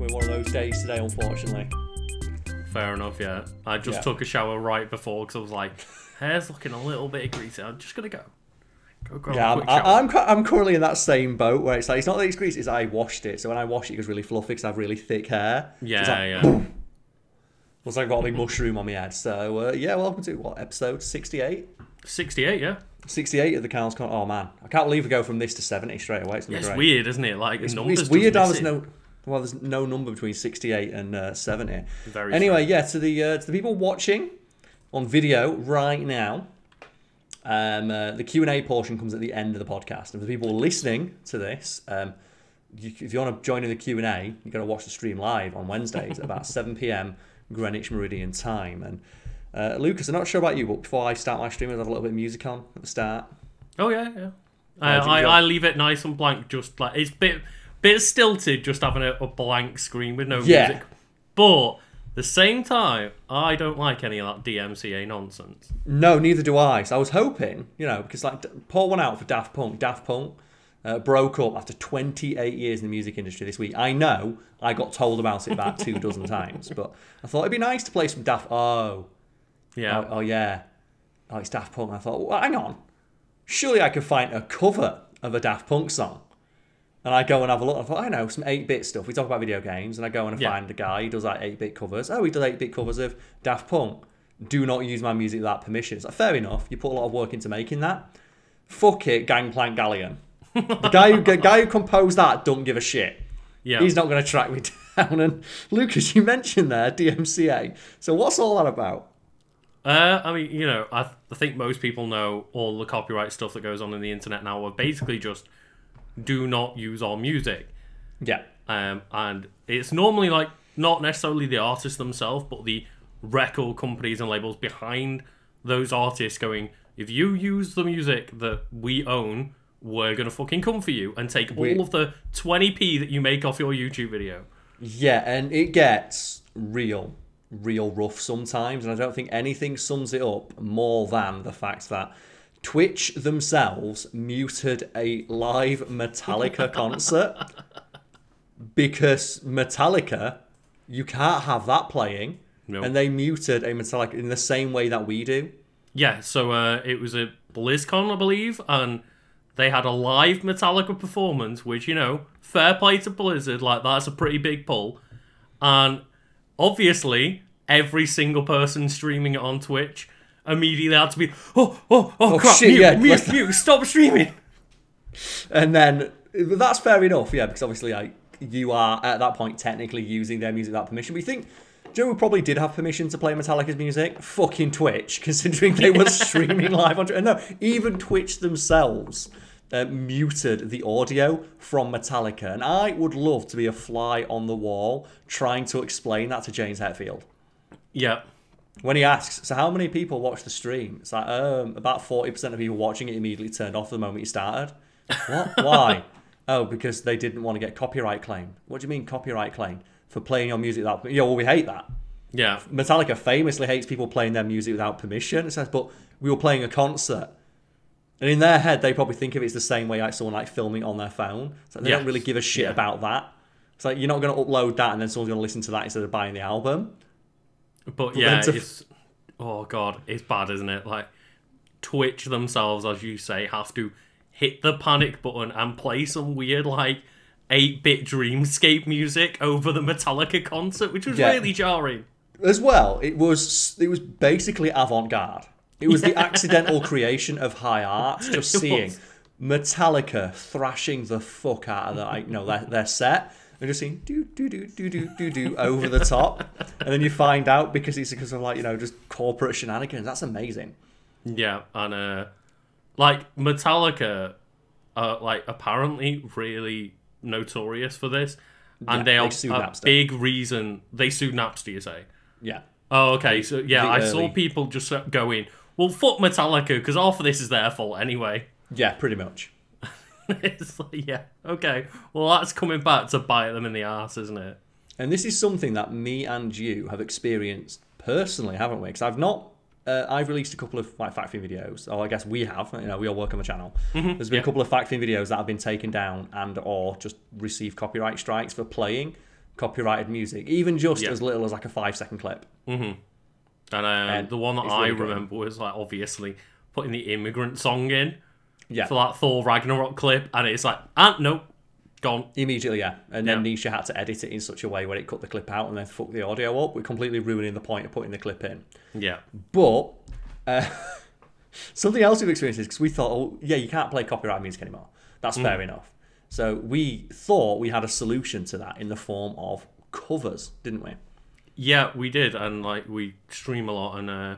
with one of those days today, unfortunately. Fair enough, yeah. I just Yeah. took a shower right before because I was like, hair's looking a little bit greasy. I'm just gonna go. Go grab Yeah, a I'm. I, I'm, I'm currently in that same boat where it's like, it's not that it's greasy, it's I washed it. So when I wash it, it goes really fluffy because I have really thick hair. Yeah, it's like, yeah. Looks like I've got a big mushroom on my head. So uh, yeah, welcome to what, episode 68? 68, yeah. 68 of the Carl's Con. Oh man, I can't believe we go from this to 70 straight away. It's, gonna It's great. weird, isn't it? Like, It's, it's weird how there's no well, there's no number between 68 and uh, 70. Very anyway, yeah, to the uh, to the people watching on video right now, um, uh, the Q and A portion comes at the end of the podcast, and for the people listening to this, um, you, if you want to join in the Q and A, you got to watch the stream live on Wednesdays at about 7 p.m. Greenwich Meridian time. And uh, Lucas, I'm not sure about you, but before I start my stream, I'll have a little bit of music on at the start. Oh yeah, yeah. I, I, I leave it nice and blank, just like it's bit bit stilted, just having a, a blank screen with no Yeah. music. But the same time, I don't like any of that DMCA nonsense. No, neither do I. So I was hoping, you know, because like pour one out for Daft Punk. Daft Punk uh, broke up after 28 years in the music industry this week. I know I got told about it about two dozen times, but I thought it'd be nice to play some Daft. Oh, Yeah, oh, oh yeah, oh it's Daft Punk. I thought, well, hang on, surely I could find a cover of a Daft Punk song. And I go and have a look. I thought, I know some 8 bit stuff. We talk about video games, and I go and I Yeah. find a guy who does like 8 bit covers. Oh, he does 8 bit covers of Daft Punk. Do not use my music without permission. It's like, fair enough. You put a lot of work into making that. Fuck it, Gangplank Galleon. The guy who, the guy who composed that don't give a shit. yeah. He's not going to track me down. And Lucas, you mentioned there DMCA. So what's all that about? Uh, I mean, you know, I, th- I think most people know all the copyright stuff that goes on in the internet now are basically just do not use our music. Yeah. Um, and it's normally like not necessarily the artists themselves, but the record companies and labels behind those artists going, if you use the music that we own, we're gonna fucking come for you and take We- all of the 20p that you make off your YouTube video. Yeah, and it gets real, real rough sometimes, and I don't think anything sums it up more than the fact that Twitch themselves muted a live Metallica concert because Metallica, you can't have that playing, No. and they muted a Metallica in the same way that we do. Yeah, so uh, it was a BlizzCon, I believe, and they had a live Metallica performance, which, you know, fair play to Blizzard, like, that's a pretty big pull. And obviously, every single person streaming it on Twitch immediately had to be, oh, oh, oh, crap, shit, mute, yeah, mute, let's- mute, stop streaming. And then that's fair enough, yeah, because obviously like you are at that point technically using their music without permission. We think Joe probably did have permission to play Metallica's music. Fucking Twitch, considering they were streaming live on Twitch. No, even Twitch themselves uh, muted the audio from Metallica, and I would love to be a fly on the wall trying to explain that to James Hetfield. Yeah. When he asks, so how many people watch the stream? It's like, um, about 40% of people watching it immediately turned off the moment he started. What? Why? oh, because they didn't want to get copyright claim. What do you mean copyright claim? For playing your music without Yeah, well, we hate that. Yeah. Metallica famously hates people playing their music without permission. It says, but we were playing a concert. And in their head, they probably think of it as the same way like someone like filming on their phone. It's like they don't really give a shit Yeah. about that. It's like you're not going to upload that and then someone's going to listen to that instead of buying the album. But yeah, to- it's oh god, it's bad, isn't it? Like Twitch themselves, as you say, have to hit the panic button and play some weird like eight-bit dreamscape music over the Metallica concert, which was Yeah. really jarring. as well it was it was basically avant-garde it was the accidental creation of high art just It seeing was. metallica thrashing the fuck out of the you know their, their set and just seeing do do do do do do do over the top and then you find out because it's because of like you know just corporate shenanigans that's amazing Yeah, and uh, like Metallica, are like apparently really notorious for this, and Yeah, they are a Napster. big reason they sued Napster. You say? yeah Oh, okay. So yeah, I early- saw people just going, "Well, fuck Metallica," because half of this is their fault anyway. yeah pretty much it's like, yeah, okay. Well, that's coming back to bite them in the ass, isn't it? And this is something that me and you have experienced personally, haven't we? Because I've not. Uh, I've released a couple of like factory videos. Oh, I guess we have. You know, we all work on the channel. There's been yeah. a couple of factory videos that have been taken down and or just received copyright strikes for playing copyrighted music, even just Yeah. as little as like a five second clip. And um, the one that I really good. remember was like obviously putting the immigrant song in Yeah, for that Thor Ragnarok clip, and it's like, ah, no, gone. immediately, yeah. And then Yeah. Nisha had to edit it in such a way where it cut the clip out and then fuck the audio up, we're completely ruining the point of putting the clip in. Yeah, But uh, something else we've experienced is because we thought, oh, yeah, you can't play copyright music anymore. That's Mm. fair enough. So we thought we had a solution to that in the form of covers, didn't we? yeah, we did, and like we stream a lot, and uh,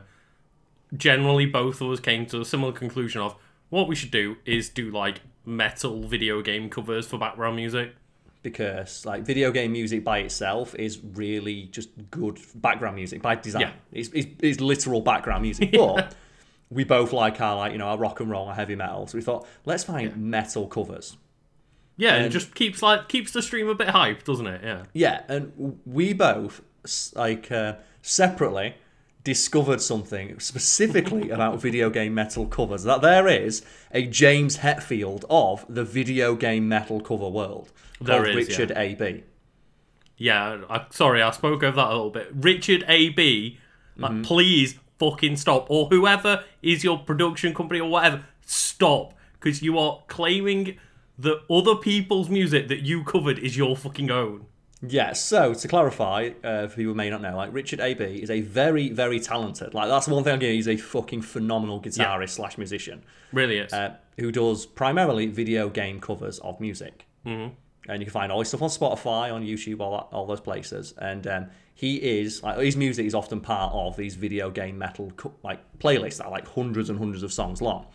generally both of us came to a similar conclusion of what we should do is do like metal video game covers for background music. Because like video game music by itself is really just good background music by design. Yeah. It's, it's, it's literal background music. But we both like our like you know our rock and roll, our heavy metal. So we thought let's find metal covers. Yeah, and it just keeps like keeps the stream a bit hype, doesn't it? Yeah. Yeah, and we both like uh, separately discovered something specifically about video game metal covers. That there is a James Hetfield of the video game metal cover world There called is, Richard A.B. Yeah, I, sorry, I spoke over that a little bit. Richard A.B., like, Mm-hmm. please fucking stop. Or whoever is your production company or whatever, stop. Because you are claiming that other people's music that you covered is your fucking own. Yeah, so to clarify, uh, for people who may not know, like Richard A.B. is a very, very talented. Like that's one thing I give. you, He's a fucking phenomenal guitarist slash musician. Really is. uh, who does primarily video game covers of music. Mm-hmm. And you can find all his stuff on Spotify, on YouTube, all that, all those places. And um, he is like his music is often part of these video game metal co- like playlists that are like hundreds and hundreds of songs long.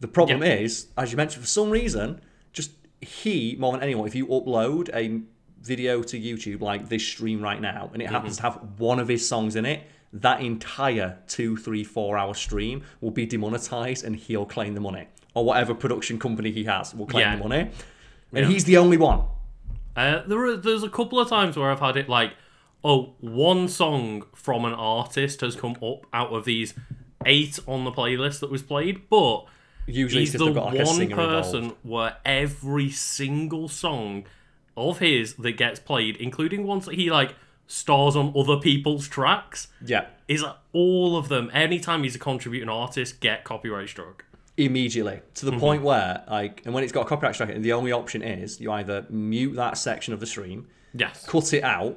The problem Yeah. is, as you mentioned, for some reason, just he more than anyone, if you upload a video to YouTube like this stream right now, and it happens to have one of his songs in it, that entire two, three, four hour stream will be demonetized, and he'll claim the money, or whatever production company he has will claim Yeah. the money, and Yeah. he's the only one. Uh, there are, there's a couple of times where I've had it like, oh, one song from an artist has come up out of these eight on the playlist that was played, but Usually, he's it's the one person involved. where every single song of his that gets played, including ones that he like stars on other people's tracks, Yeah, is that all of them. Anytime he's a contributing artist, get copyright struck. immediately to Mm-hmm. the point where like, and when it's got a copyright strike, the only option is you either mute that section of the stream, Yes. cut it out,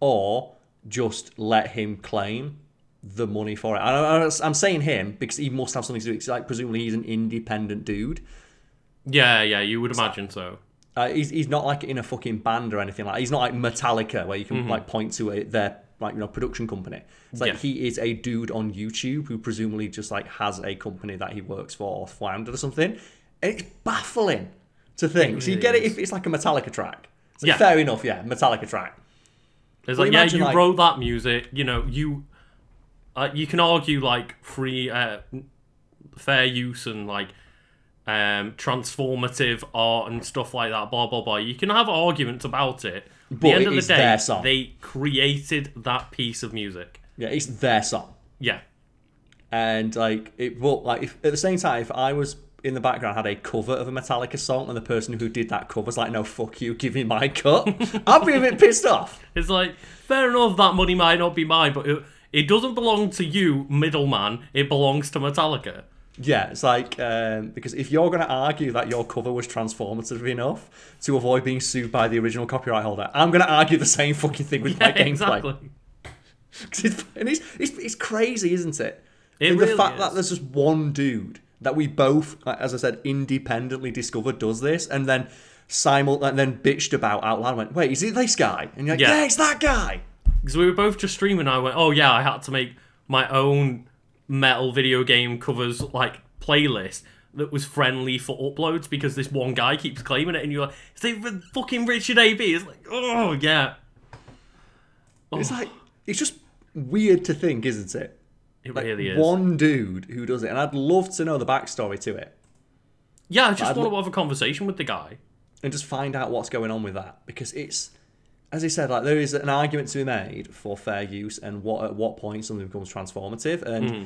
or just let him claim the money for it. I, I'm saying him because he must have something to do. It's like presumably he's an independent dude. Yeah, yeah, you would imagine so. Uh, he's, he's not like in a fucking band or anything like. He's not like Metallica where you can like point to a, their like you know production company. It's like Mm-hmm. Yeah. he is a dude on YouTube who presumably just like has a company that he works for or founded or something. And it's baffling to think. so you really get it if it's like a Metallica track. It's like, Yeah. fair enough, yeah, Metallica track. It's But like, yeah, you like- wrote that music. You know, you uh, you can argue like free, uh, fair use and like um, transformative art and stuff like that. Blah blah blah. You can have arguments about it. At the But end it of the is day, their song. they created that piece of music. Yeah, it's their song. Yeah, and like it but like if, at the same time if i was in the background had a cover of a metallica song and the person who did that cover was like no fuck you give me my cut i'd be a bit pissed off it's like fair enough. That money might not be mine, but it, it doesn't belong to you, middleman. It belongs to Metallica. Yeah it's like um, because if you're going to argue that your cover was transformative enough to avoid being sued by the original copyright holder i'm going to argue the same fucking thing with my gameplay exactly. it's, and it's, it's, it's crazy isn't it It really the fact is. that there's just one dude that we both, as I said, independently discovered does this, and then simul and then bitched about out loud. Went, wait, is it this guy? And you're like, Yeah. yeah, it's that guy. because we were both just streaming. I went, oh yeah, I had to make my own metal video game covers like playlist that was friendly for uploads because this one guy keeps claiming it, and you're like, is it fucking Richard AB? It's like, oh yeah, oh. It's like it's just weird to think, isn't it? it Like really is. one dude who does it, and I'd love to know the backstory to it yeah, I just want to have a conversation with the guy. and just find out what's going on with that because it's. As I said, like there is an argument to be made for fair use and what at what point something becomes transformative, and Hmm.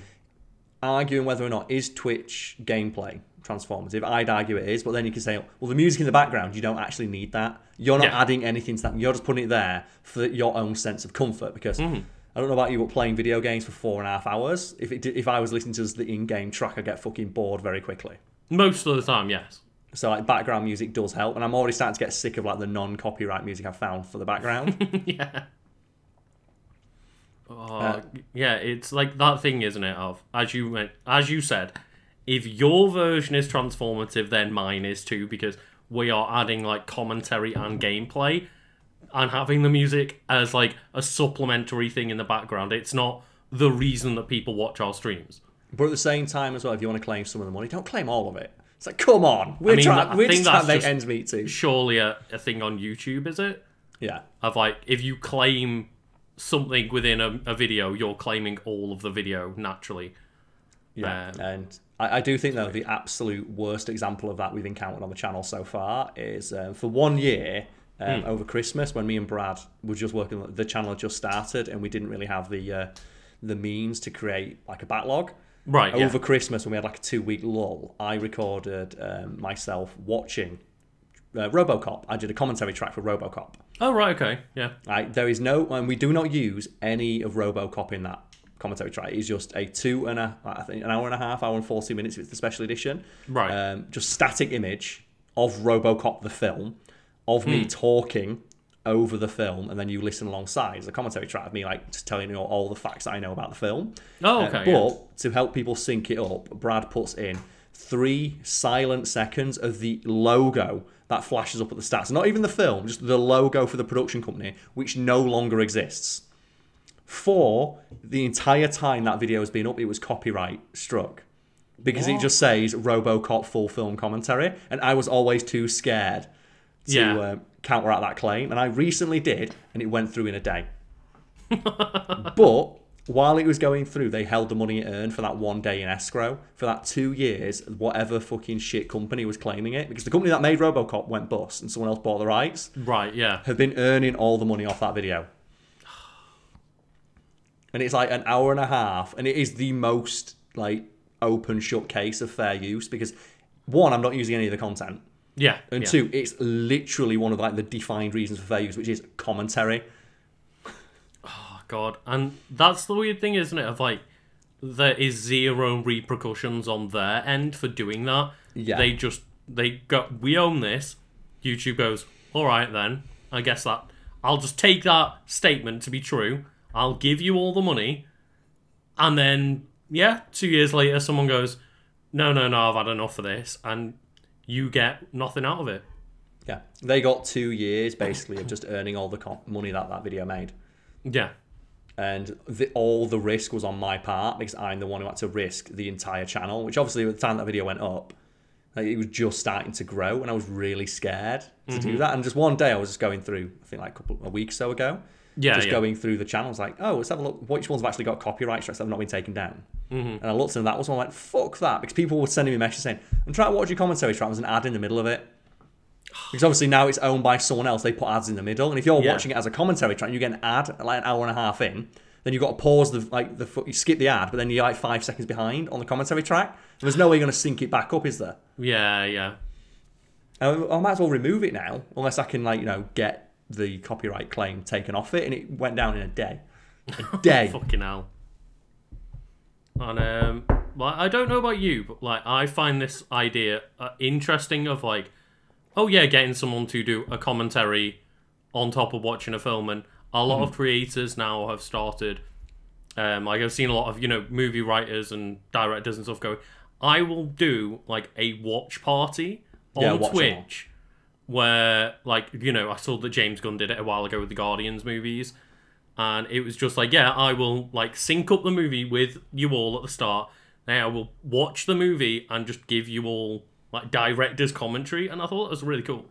arguing whether or not is Twitch gameplay transformative. I'd argue it is, but then you can say, well, the music in the background, you don't actually need that. You're not Yeah. adding anything to that. You're just putting it there for your own sense of comfort. Because Mm-hmm. I don't know about you, but playing video games for four and a half hours, if it did, if I was listening to the in-game track, I'd get fucking bored very quickly. Most of the time, yes. So like background music does help, and I'm already starting to get sick of like the non-copyright music I've found for the background. yeah. Oh, Uh, yeah, it's like that thing, isn't it? Of as you went, as you said, if your version is transformative, then mine is too, because we are adding like commentary and gameplay, and having the music as like a supplementary thing in the background. It's not the reason that people watch our streams. but at the same time as well, if you want to claim some of the money, don't claim all of it. It's like, come on, we're mean, trying, I we're think just trying to make ends meet too. Surely a, a thing on YouTube, is it? Yeah. Of like, if you claim something within a, a video, you're claiming all of the video naturally. Yeah, Um, and I, I do think though the absolute worst example of that we've encountered on the channel so far is um, for one year um, over Christmas when me and Brad were just working. The channel had just started and we didn't really have the uh, the means to create like a backlog. Right. Yeah. Over Christmas when we had like a two week lull, I recorded um, myself watching uh, RoboCop. I did a commentary track for RoboCop. Oh right, okay, yeah. Right, there is no, and we do not use any of RoboCop in that commentary track. It's just a two and a, I think an hour and a half, hour and forty minutes. If it's the special edition, Right. Um, just static image of RoboCop the film, of Hmm. me talking over the film, and then you listen alongside. It's a commentary track of me like just telling you all the facts that I know about the film. Oh Uh, okay. but yeah. to help people sync it up, Brad puts in three silent seconds of the logo that flashes up at the start. Not even the film, just the logo for the production company, which no longer exists. For the entire time that video has been up, it was copyright struck. Because it just says Robocop full film commentary, and I was always too scared to Yeah. uh, counteract that claim, and I recently did, and it went through in a day. but while it was going through, they held the money it earned for that one day in escrow for that two years. Whatever fucking shit company was claiming it, because the company that made RoboCop went bust, and someone else bought the rights, Right, yeah. have been earning all the money off that video. And it's like an hour and a half, and it is the most like open shut case of fair use because one, I'm not using any of the content. Yeah. And yeah. two, it's literally one of like the defined reasons for fair use, which is commentary. Oh, God. And that's the weird thing, isn't it? Of like, there is zero repercussions on their end for doing that. Yeah. They just, they go, we own this. YouTube goes, all right then. I guess that, I'll just take that statement to be true. I'll give you all the money. And then, yeah, two years later, someone goes, no, no, no, I've had enough of this. And you get nothing out of it. Yeah, they got two years basically of just earning all the com- money that that video made, Yeah. and the, all the risk was on my part because I'm the one who had to risk the entire channel. Which obviously, at the time that video went up, like, it was just starting to grow, and I was really scared to Mm-hmm. do that. And just one day, I was just going through, I think like a couple a week or so ago, Yeah. just yeah. going through the channels, like, oh, let's have a look. Which ones have actually got copyright strikes that have not been taken down? Mm-hmm. And I looked and that was one. I went, fuck that, because people were sending me messages saying, I'm trying to watch your commentary track. There's an ad in the middle of it. Because obviously now it's owned by someone else. They put ads in the middle, and if you're Yeah. watching it as a commentary track, you get an ad like an hour and a half in. Then you've got to pause the like the you skip the ad, but then you're like five seconds behind on the commentary track. There's no way you're going to sync it back up, is there? Yeah, yeah. I, I might as well remove it now, unless I can like you know get the copyright claim taken off it, and it went down in a day. A day. Fucking hell. And um, well, I don't know about you, but like I find this idea uh, interesting of like, oh yeah, getting someone to do a commentary on top of watching a film, and a lot of creators now have started. Um, like I've seen a lot of you know movie writers and directors and stuff go. I will do like a watch party on Yeah. Twitch where like you know I saw that James Gunn did it a while ago with the Guardians movies, and it was just like yeah I will like sync up the movie with you all at the start. Now I will watch the movie and just give you all like director's commentary, and I thought that was really cool.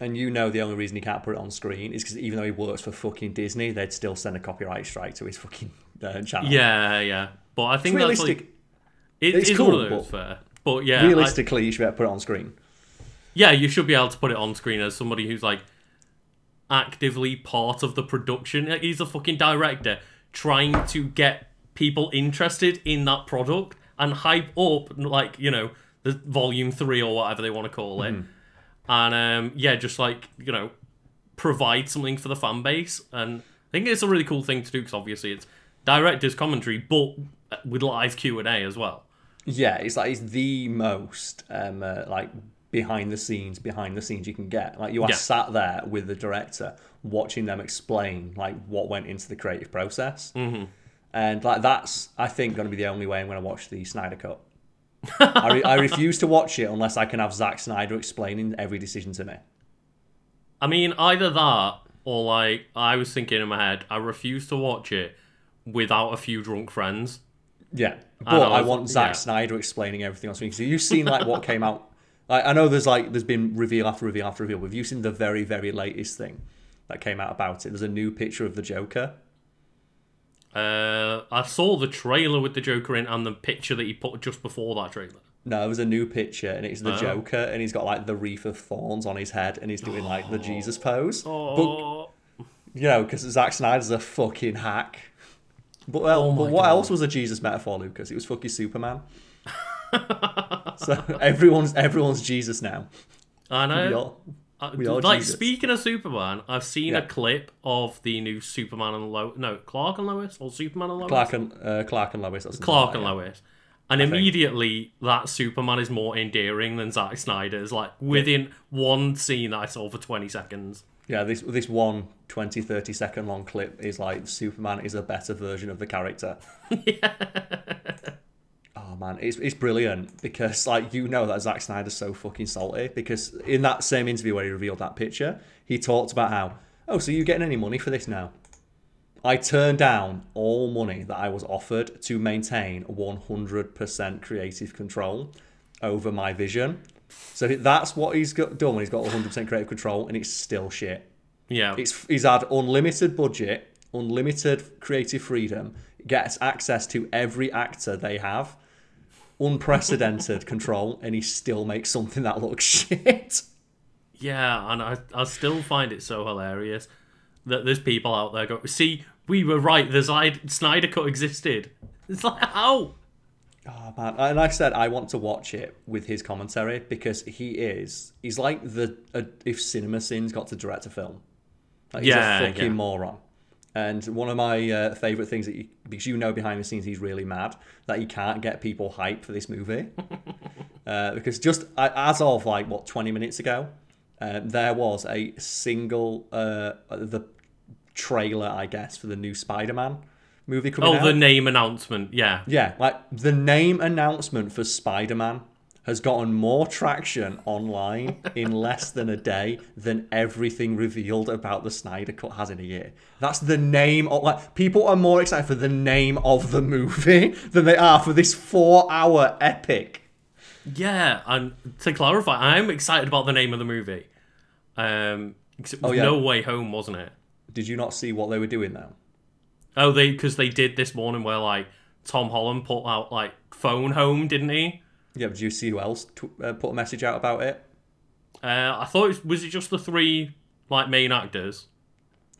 And you know the only reason he can't put it on screen is because even though he works for fucking Disney, they'd still send a copyright strike to his fucking uh, channel. Yeah, yeah, but I think It's that's realistic. like it It's is cool, one of those but fair. But yeah, I- Realistically, you should be able to put it on screen. Yeah, you should be able to put it on screen as somebody who's like actively part of the production. Like, He's a fucking director trying to get people interested in that product and hype up like, you know, the volume three or whatever they want to call it, and um, yeah, just like you know, provide something for the fan base, and I think it's a really cool thing to do because obviously it's director's commentary, but with live Q and A as well. Yeah, it's like it's the most um, uh, like behind the scenes, behind the scenes you can get. Like you are Yeah. sat there with the director, watching them explain like what went into the creative process, mm-hmm. and like that's I think going to be the only way I'm going to watch the Snyder Cut. I, re- I refuse to watch it unless I can have Zack Snyder explaining every decision to me. I mean, either that or like I was thinking in my head, I refuse to watch it without a few drunk friends. Yeah, but I, I've- want Zack yeah. Snyder explaining everything on screen. So you've seen like what came out. Like, I know there's like there's been reveal after reveal after reveal. But have you seen the very very latest thing that came out about it? There's a new picture of the Joker. Uh, I saw the trailer with the Joker in and the picture that he put just before that trailer. No, there's a new picture and it's the Oh. Joker and he's got like the wreath of thorns on his head and he's doing like the Jesus pose. But Oh, you know, because Zack Snyder's a fucking hack. But well, Oh but what God. else was a Jesus metaphor, Lucas? It was fucking Superman. so everyone's everyone's Jesus now. I We know. all- Uh, we are like Jesus. speaking of Superman, I've seen a clip of the new Superman and Lois. No, Clark and Lois or Superman and Lois. Clark and uh, Clark and Lois. Clark like and that, Lois. And think. immediately, that Superman is more endearing than Zack Snyder's. Like within one scene that I saw for twenty seconds. Yeah, this this one 20, 30 second long clip is like Superman is a better version of the character. Oh man, it's it's brilliant because like you know that Zack Snyder's so fucking salty because in that same interview where he revealed that picture, he talked about how oh so you getting any money for this now? I turned down all money that I was offered to maintain 100% creative control over my vision. So that's what he's got done when he's got 100% creative control, and it's still shit. Yeah, It's he's had unlimited budget, unlimited creative freedom, gets access to every actor they have, unprecedented control, and he still makes something that looks shit. yeah, and I I still find it so hilarious that there's people out there go, see, we were right. The Zyd- Snyder Cut existed. It's like how. Oh man, and like I said, I want to watch it with his commentary because he is he's like the uh, if CinemaSins got to direct a film. Like, he's Yeah, a fucking yeah. moron. And one of my uh, favorite things that you, because you know behind the scenes he's really mad that he can't get people hype for this movie. uh, because just as of like what twenty minutes ago, uh, there was a single uh, the trailer I guess for the new Spider-Man movie coming Oh, out. the name announcement. Yeah, Yeah, like the name announcement for Spider Man has gotten more traction online in less than a day than everything revealed about the Snyder Cut has in a year. That's the name of like people are more excited for the name of the movie than they are for this four hour epic. yeah. And to clarify, I'm excited about the name of the movie. Um, 'cause it was Oh, yeah. No Way Home, wasn't it? Did you not see what they were doing though? Oh, they because they did this morning where like Tom Holland put out like Phone Home, didn't he? Yeah, but did you see who else t- uh, put a message out about it? Uh, I thought it was, was it just the three like main actors.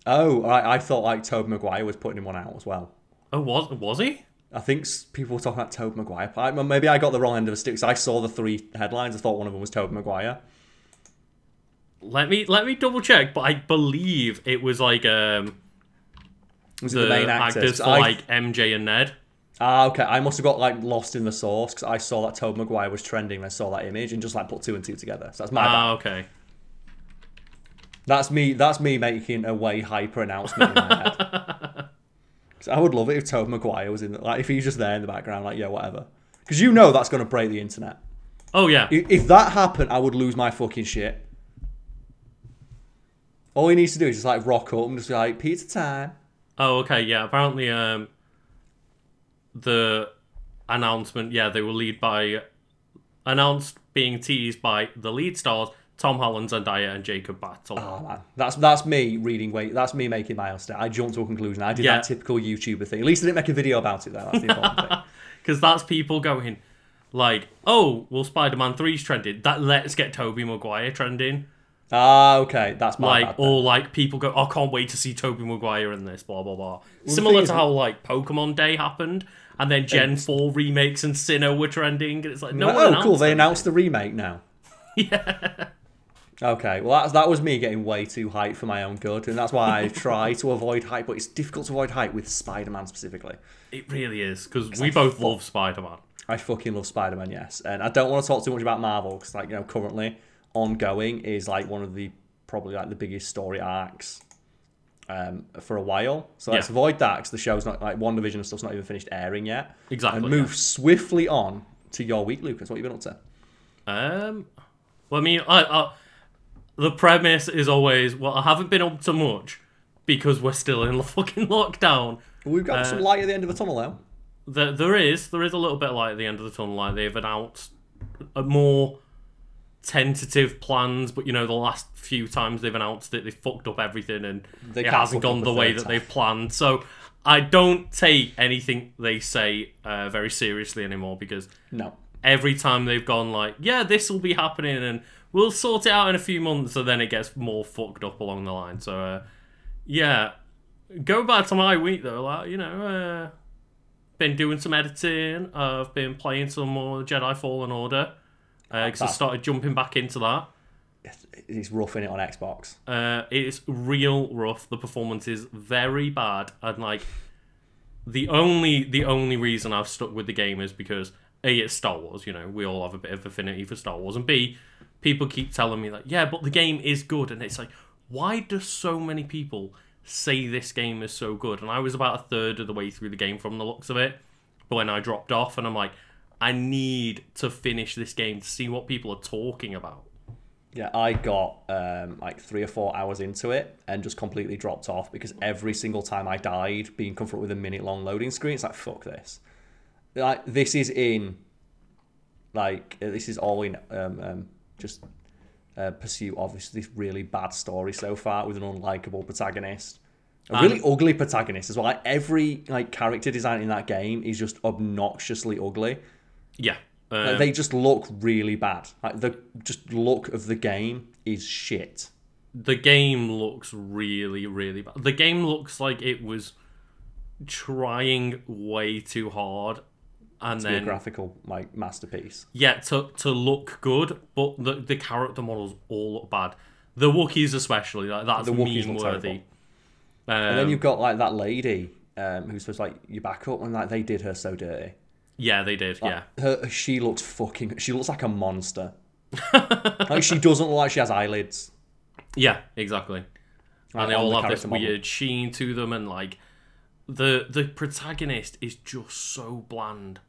Oh, I, I thought like Tobey Maguire was putting one out as well. Oh, was was he? I think people were talking about Tobey Maguire. I, maybe I got the wrong end of the stick. 'cause I saw the three headlines. I thought one of them was Tobey Maguire. Let me let me double check, but I believe it was like um Was it the, the main actors? actors for I- like MJ and Ned. Ah, okay. I must have got like lost in the source because I saw that Tobey Maguire was trending. and I saw that image and just like put two and two together. So that's my bad. Ah, okay. That's me. That's me making a way hyper announcement in my head. 'Cause I would love it if Tobey Maguire was in the, like if he's just there in the background, like yeah, whatever. Because you know that's gonna break the internet. Oh yeah. I- If that happened, I would lose my fucking shit. All he needs to do is just like rock up and just be like pizza time. Oh okay. Yeah. Apparently, um, the announcement. Yeah, they were lead by announced being teased by the lead stars Tom Holland, Zendaya, and Jacob Batalon. Oh man, that's that's me reading. Wait, that's me making my own stat. I jumped to a conclusion. I did Yeah. that typical YouTuber thing. At least I didn't make a video about it though. That's the important thing. Because that's people going like, oh, well, Spider-Man 3's trending. That let's get Tobey Maguire trending. Ah, okay, that's my like bad. or like people go, I can't wait to see Tobey Maguire in this, blah blah blah. the Similar to how like Pokemon Day happened, and then Gen Four remakes and Sinnoh were trending, and it's like no oh, one oh, announced cool! They announced the remake now. Yeah, Okay, well that's, that was me getting way too hyped for my own good, and that's why I try to avoid hype. But it's difficult to avoid hype with Spider-Man specifically. it really is because we both love Spider Man. I fucking love Spider-Man, yes, and I don't want to talk too much about Marvel because, like, you know, currently ongoing is like one of the probably like the biggest story arcs um, for a while. So let's Yeah. avoid that because the show's not like one division of stuff's not even finished airing yet. Exactly, And move swiftly on to your week, Lucas. What have you been up to? Um, well, I mean, I, I, the premise is always well, I haven't been up to much because we're still in the fucking lockdown. We've got some light at the end of the tunnel now. There, there is there is a little bit of light at the end of the tunnel. Like they've announced a more tentative plans, but you know the last few times they've announced it, they fucked up everything, and They it hasn't gone the way that time. they've planned. So I don't take anything they say uh, very seriously anymore because No. every time they've gone like, yeah, this will be happening, and we'll sort it out in a few months, and then it gets more fucked up along the line. So uh, yeah, go back to my week though. Like you know, uh, been doing some editing. I've been playing some more Jedi Fallen Order because I started jumping back into that. It's rough in it on Xbox. Uh, it's real rough. The performance is very bad, and like the only the only reason I've stuck with the game is because a it's Star Wars. You know, we all have a bit of affinity for Star Wars, and b people keep telling me like, yeah, but the game is good, and it's like, why do so many people say this game is so good? And I was about a third of the way through the game from the looks of it, but when I dropped off, and I'm like, I need to finish this game to see what people are talking about. Yeah, I got um, like three or four hours into it and just completely dropped off because every single time I died, being confronted with a minute long loading screen, it's like fuck this. Like this is in, like uh, this is all in um, um just uh, pursuit of this this really bad story so far with an unlikable protagonist, a really ugly protagonist as well. Like every like character design in that game is just obnoxiously ugly. Yeah. Like, Um, they just look really bad. Like the just look of the game is shit. the game looks really, really bad. The game looks like it was trying way too hard, and Be a graphical like masterpiece. yeah, to to look good, but the the character models all look bad. The Wookiees especially, like that's The Wookiees meme worthy. Um, And then you've got like that lady um, who's supposed to like you back up and like they did her so dirty. Yeah, they did. Yeah, Her she looks fucking. She looks like a monster. like she doesn't look like she has eyelids. yeah, exactly. Like, and they all the have this model. weird sheen to them, and like the the protagonist is just so bland.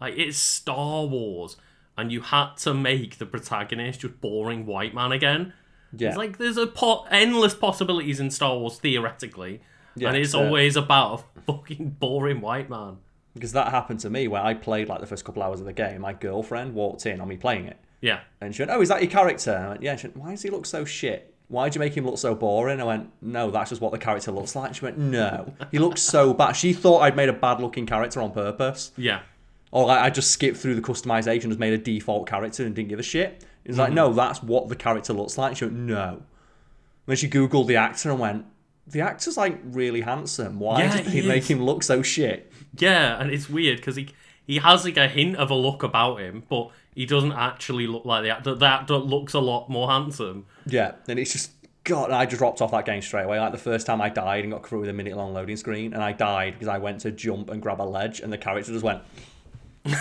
Like it's Star Wars, and you had to make the protagonist just boring white man again. Yeah. It's like there's a pot endless possibilities in Star Wars theoretically, Yeah, and it's always about a fucking boring white man. Because that happened to me where I played like the first couple hours of the game. My girlfriend walked in on me playing it. Yeah, And she went, "Oh, is that your character?" And I went, "Yeah." She went, "Why does he look so shit? Why would you make him look so boring?" I went, "No, that's just what the character looks like." She went, "No, he looks so bad." She thought I'd made a bad-looking character on purpose, yeah, or like I just skipped through the customization, just made a default character and didn't give a shit. It's Mm-hmm. like, no, that's what the character looks like. She went, "No." Then she googled the actor and went, "The actor's like really handsome. Why Yeah, did he they make him look so shit?" Yeah, and it's weird because he he has like a hint of a look about him, but he doesn't actually look like the actor. The actor looks a lot more handsome. Yeah, and it's just God. I just dropped off that game straight away. Like the first time I died and got through with a minute long loading screen, and I died because I went to jump and grab a ledge, and the character just went. yeah.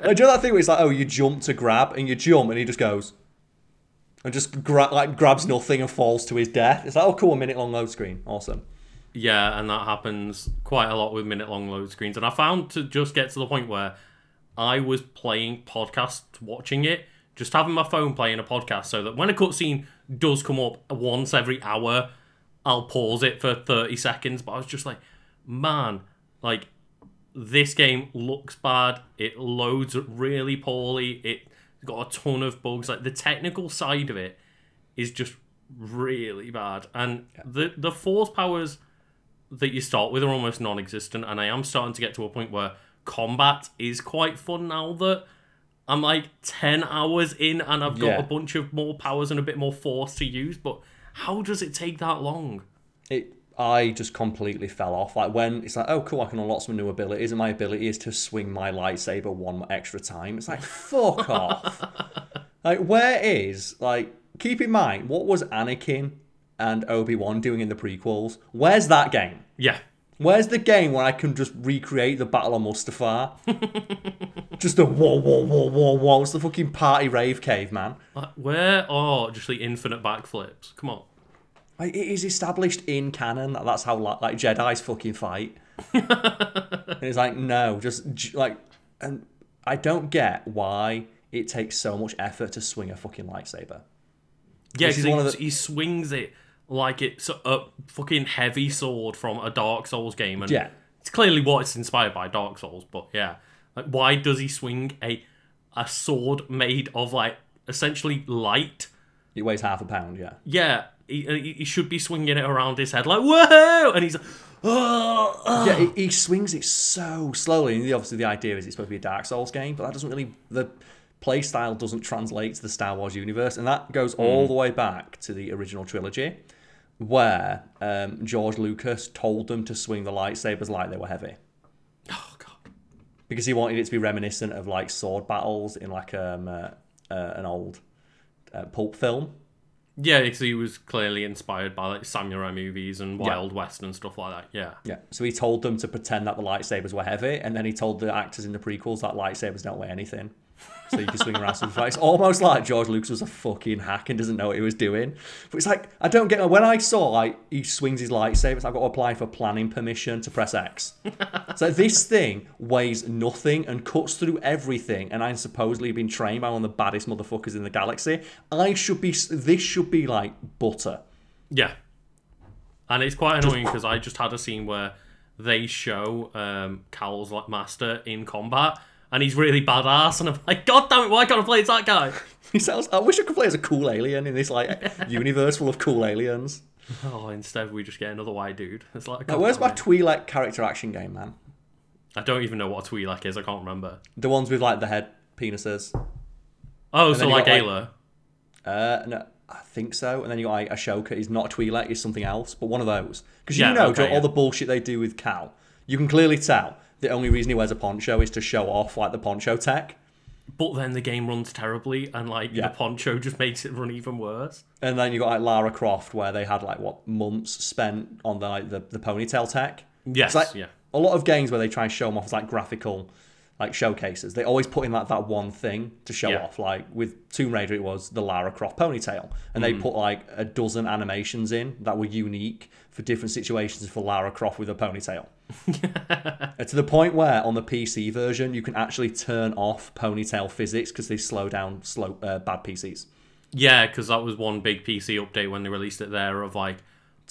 I do you know that thing where it's like, oh, you jump to grab, and you jump, and he just goes, and just gra- like grabs nothing and falls to his death. It's like, oh, cool, a minute long load screen, awesome. Yeah, and that happens quite a lot with minute long load screens. And I found to just get to the point where I was playing podcast, watching it, just having my phone playing a podcast so that when a cutscene does come up once every hour, I'll pause it for 30 seconds. But I was just like, man, like, this game looks bad. It loads really poorly. It's got a ton of bugs. Like, the technical side of it is just really bad. And the, the force powers that you start with are almost non-existent and i am starting to get to a point where combat is quite fun now that i'm like 10 hours in and i've got Yeah. a bunch of more powers and a bit more force to use but how does it take that long It I just completely fell off. Like when it's like, oh cool, I can unlock some new abilities, and my ability is to swing my lightsaber one extra time. It's like fuck off. Like where is like keep in mind what was Anakin and Obi Wan doing in the prequels? Where's that game? Yeah. Where's the game where I can just recreate the Battle of Mustafar? just a whoa, whoa, whoa, whoa, whoa. It's the fucking party rave cave, man. Like, where are just the infinite backflips? Come on. Like, it is established in canon that that's how like, like Jedi's fucking fight. and it's like no, just like, and I don't get why it takes so much effort to swing a fucking lightsaber. Yeah, This is 'cause he, the- he swings it like it's a fucking heavy sword from a Dark Souls game, and Yeah. it's clearly what it's inspired by Dark Souls. But yeah, like why does he swing a a sword made of like essentially light? It weighs half a pound, yeah. Yeah, he, uh, he he should be swinging it around his head like whoa, and he's like, oh, oh. Yeah, he, he swings it so slowly. And obviously, the idea is it's supposed to be a Dark Souls game, but that doesn't really the play style doesn't translate to the Star Wars universe, and that goes all hmm. the way back to the original trilogy, where um, George Lucas told them to swing the lightsabers like they were heavy oh god. because he wanted it to be reminiscent of like sword battles in like um, uh, uh, an old uh, pulp film. Yeah, because he was clearly inspired by like samurai movies and Wild West and stuff like that. Yeah. Yeah. So he told them to pretend that the lightsabers were heavy, and then he told the actors in the prequels that lightsabers don't weigh anything. So you can swing around some fights. Almost like George Lucas was a fucking hack and doesn't know what he was doing. But it's like I don't get when I saw like he swings his lightsabers, I've got to apply for planning permission to press X. so this thing weighs nothing and cuts through everything, and I'm supposedly been trained by one of the baddest motherfuckers in the galaxy. I should be. This should be like butter. Yeah. And it's quite annoying because I just had a scene where they show um, Cal's like master in combat and he's really badass and I'm like, God damn it, why can't I play as that guy? He sounds. I wish I could play as a cool alien in this like universe full of cool aliens. Oh, instead we just get another white dude. It's like, God where's my. Twi'lek character action game, man? I don't even know what a Twi'lek is. I can't remember. The ones with like the head penises. Oh, so like got, like- Uh, no, I think so. And then you got like Ahsoka. He's not a Twi'lek. He's something else. But one of those. Because you Yeah, know okay, all yeah. the bullshit they do with Cal. You can clearly tell the only reason he wears a poncho is to show off like the poncho tech. But then the game runs terribly and like Yeah. the poncho just makes it run even worse. And then you got like Lara Croft, where they had like what months spent on the like the, the ponytail tech. Yes, like yeah. a lot of games where they try and show them off as like graphical like showcases. They always put in like that one thing to show Yeah. off. Like with Tomb Raider, it was the Lara Croft ponytail, and they mm. put like a dozen animations in that were unique for different situations for Lara Croft with a ponytail. To the point where on the PC version you can actually turn off ponytail physics because they slow down slow uh, bad PCs. Yeah, because that was one big PC update when they released it there of like,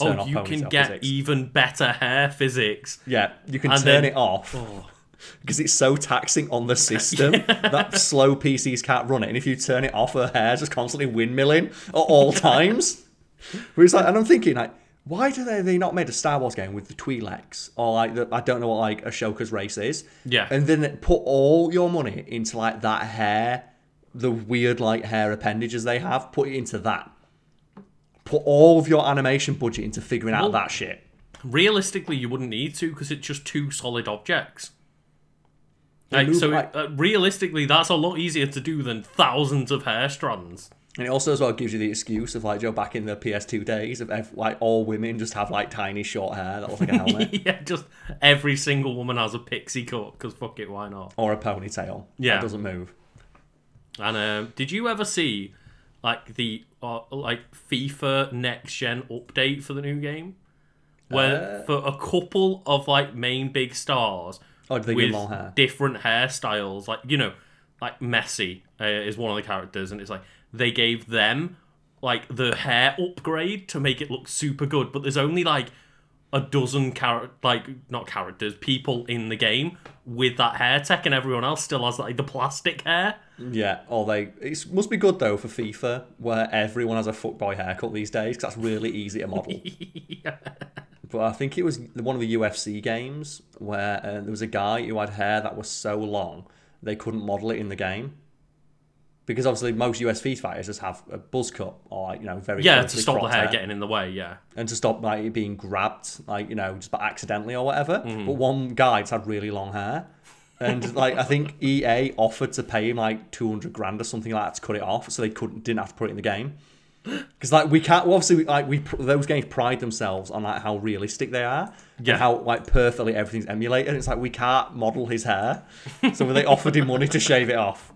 Turn oh, you can get physics. even better hair physics. Yeah, you can And turn then- it off. Oh, because it's so taxing on the system that slow PCs can't run it. And if you turn it off, her hair's just constantly windmilling at all times. Where it's like, and I'm thinking like, why do they they not made a Star Wars game with the Twi'leks or like the, I don't know what like Ahsoka's race is? Yeah. and then put all your money into like that hair, the weird like hair appendages they have. Put it into that. Put all of your animation budget into figuring out Well- that shit. realistically, you wouldn't need to because it's just two solid objects. They Like, so like- uh, realistically, that's a lot easier to do than thousands of hair strands. And it also as well gives you the excuse of like Joe back in the PS2 days of like all women just have like tiny short hair that looks like a helmet yeah, just every single woman has a pixie cut because fuck it, why not? or a ponytail. Yeah. that doesn't move. And um, did you ever see like the uh, like FIFA next gen update for the new game, where Uh. for a couple of like main big stars Oh, they with long hair? different hairstyles, like you know, like Messi uh, is one of the characters, and it's like they gave them like the hair upgrade to make it look super good, but there's only like a dozen char- like not characters, people in the game with that hair tech, and everyone else still has like the plastic hair. Yeah, or they. It must be good though for FIFA where everyone has a fuckboy haircut these days because that's really easy to model. But I think it was one of the UFC games where uh, there was a guy who had hair that was so long they couldn't model it in the game because obviously most US Street fighters just have a buzz cut or you know very Yeah, to stop the cropped hair getting in the way. Yeah. and to stop like it being grabbed like you know just by accidentally or whatever. Mm-hmm. But one guy just had really long hair. And like I think EA offered to pay him like two hundred grand or something like that to cut it off, so they couldn't didn't have to put it in the game. Because like we can't well, obviously like we those games pride themselves on like how realistic they are Yeah. and how like perfectly everything's emulated. It's like we can't model his hair, so they offered him money to shave it off.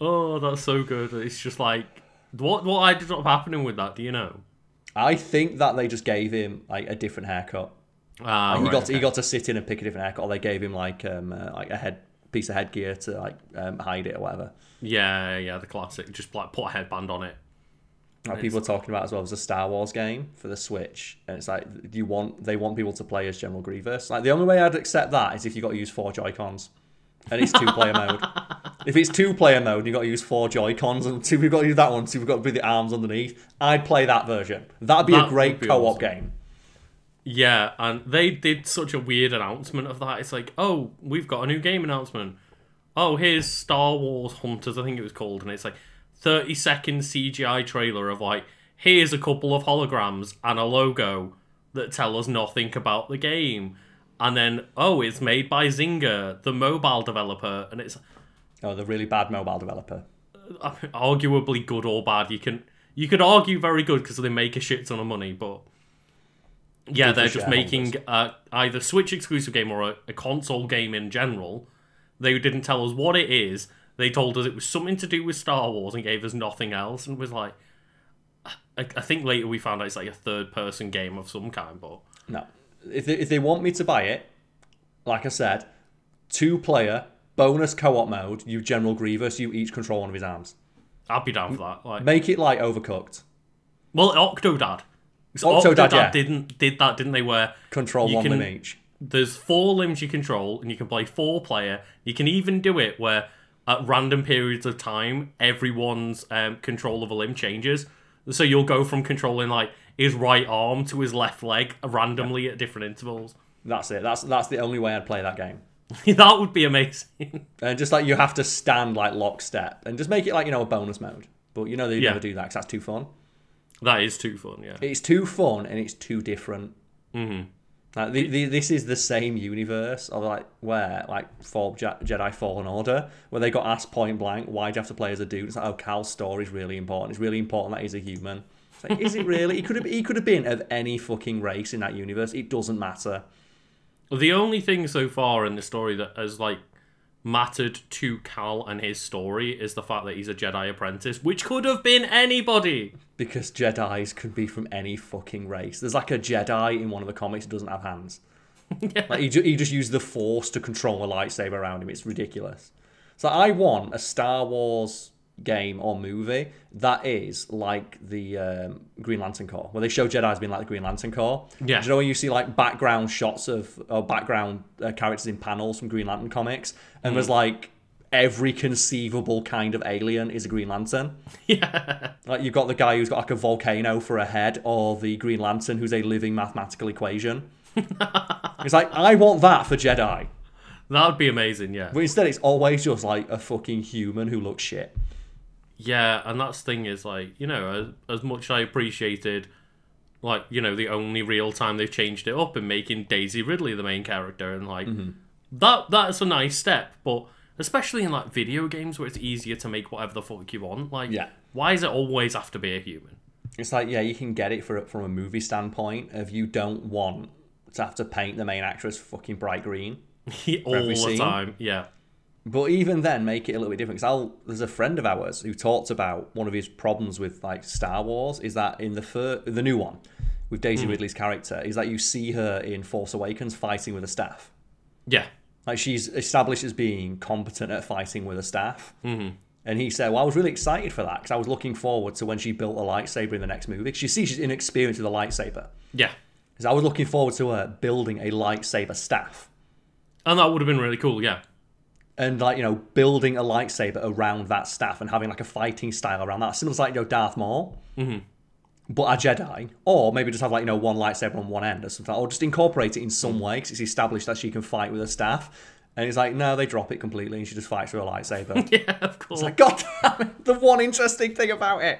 Oh, that's so good. It's just like what what ended up happening with that? Do you know? I think that they just gave him like a different haircut. Ah, Like, he right, got to, he got to sit in and pick a different haircut, or they gave him like um uh, like a head piece of headgear to like um, hide it or whatever. Yeah, yeah, the classic. Just like put a headband on it. Like people are talking about as well as a Star Wars game for the Switch, and it's like you want they want people to play as General Grievous. Like the only way I'd accept that is if you got to use four Joy Cons, and it's two player mode. If it's two player mode, and you got to use four Joy Cons, and two we've got to use that one, two we've got to be the arms underneath. I'd play that version. That'd be That a great be co-op awesome. game. Yeah, and they did such a weird announcement of that. It's like, oh, we've got a new game announcement. Oh, here's Star Wars Hunters, I think it was called, and it's like 30 second CGI trailer of like, here's a couple of holograms and a logo that tell us nothing about the game. And then, oh, it's made by Zynga, the mobile developer, and it's Oh, the really bad mobile developer. arguably good or bad. You can you could argue very good because they make a shit ton of money, but yeah, Good they're just making uh, either Switch exclusive game or a, a console game in general. They didn't tell us what it is. They told us it was something to do with Star Wars and gave us nothing else, and was like, I, I think later we found out it's like a third person game of some kind, but No. If they, if they want me to buy it, like I said, two player, bonus co op mode, you General Grievous, you each control one of his arms. I'd be down for that. Like, Make it like overcooked. well, Octodad. 'Cause Octodad, yeah. didn't did that, didn't they? Where Control one can- limb each. there's four limbs you control, and you can play four player. You can even do it where at random periods of time, everyone's um, control of a limb changes. So you'll go from controlling like his right arm to his left leg randomly at different intervals. That's it. That's that's the only way I'd play that game. that would be amazing. And just like you have to stand like lockstep and just make it like, you know, a bonus mode. But you know they Yeah. never do that because that's too fun. that is too fun, yeah. It's too fun and it's too different. hmm Like the, the, this is the same universe of like where like for Je- Jedi Fallen Order, where they got asked point blank, why do you have to play as a dude? It's like, oh, Cal's story's really important. It's really important that he's a human. Like, is it really? He could have he could have been of any fucking race in that universe. It doesn't matter. The only thing so far in the story that has like mattered to Cal and his story is the fact that he's a Jedi apprentice, which could have been anybody. Because Jedi's could be from any fucking race. There's like a Jedi in one of the comics who doesn't have hands. yeah. Like he, ju- he just used the Force to control a lightsaber around him. It's ridiculous. So I want a Star Wars game or movie that is like the um, Green Lantern Corps, where they show Jedi as being like the Green Lantern Corps. Yeah. Do you know when you see like background shots of or background uh, characters in panels from Green Lantern comics, and there's like every conceivable kind of alien is a Green Lantern. Yeah. Like you've got the guy who's got like a volcano for a head, or the Green Lantern who's a living mathematical equation. it's like I want that for Jedi, That would be amazing, yeah. but instead it's always just like a fucking human who looks shit. Yeah, and that's the thing is like, you know, as, as much as I appreciated like, you know, the only real time they've changed it up and making Daisy Ridley the main character and like Mm-hmm. that that's a nice step, but especially in like video games where it's easier to make whatever the fuck you want, like Yeah. why does it always have to be a human? It's like yeah, you can get it for from a movie standpoint if you don't want to have to paint the main actress fucking bright green. All the time. Yeah. But even then, make it a little bit different. Because there's a friend of ours who talked about one of his problems with like Star Wars is that in the fir- the new one with Daisy Ridley's character is that you see her in Force Awakens fighting with a staff. Yeah. Like she's established as being competent at fighting with a staff. Mm-hmm. And he said, "Well, I was really excited for that because I was looking forward to when she built a lightsaber in the next movie. 'Cause you see, she's inexperienced with a lightsaber. Yeah. Because I was looking forward to her building a lightsaber staff." And that would have been really cool, yeah. And like you know building a lightsaber around that staff and having like a fighting style around that similar to like you know Darth Maul mm-hmm. but a Jedi or maybe just have like you know one lightsaber on one end or something or just incorporate it in some way because it's established that she can fight with a staff And he's like, no, they drop it completely, and she just fights with a lightsaber. yeah, of course. It's like, God damn it, the one interesting thing about it.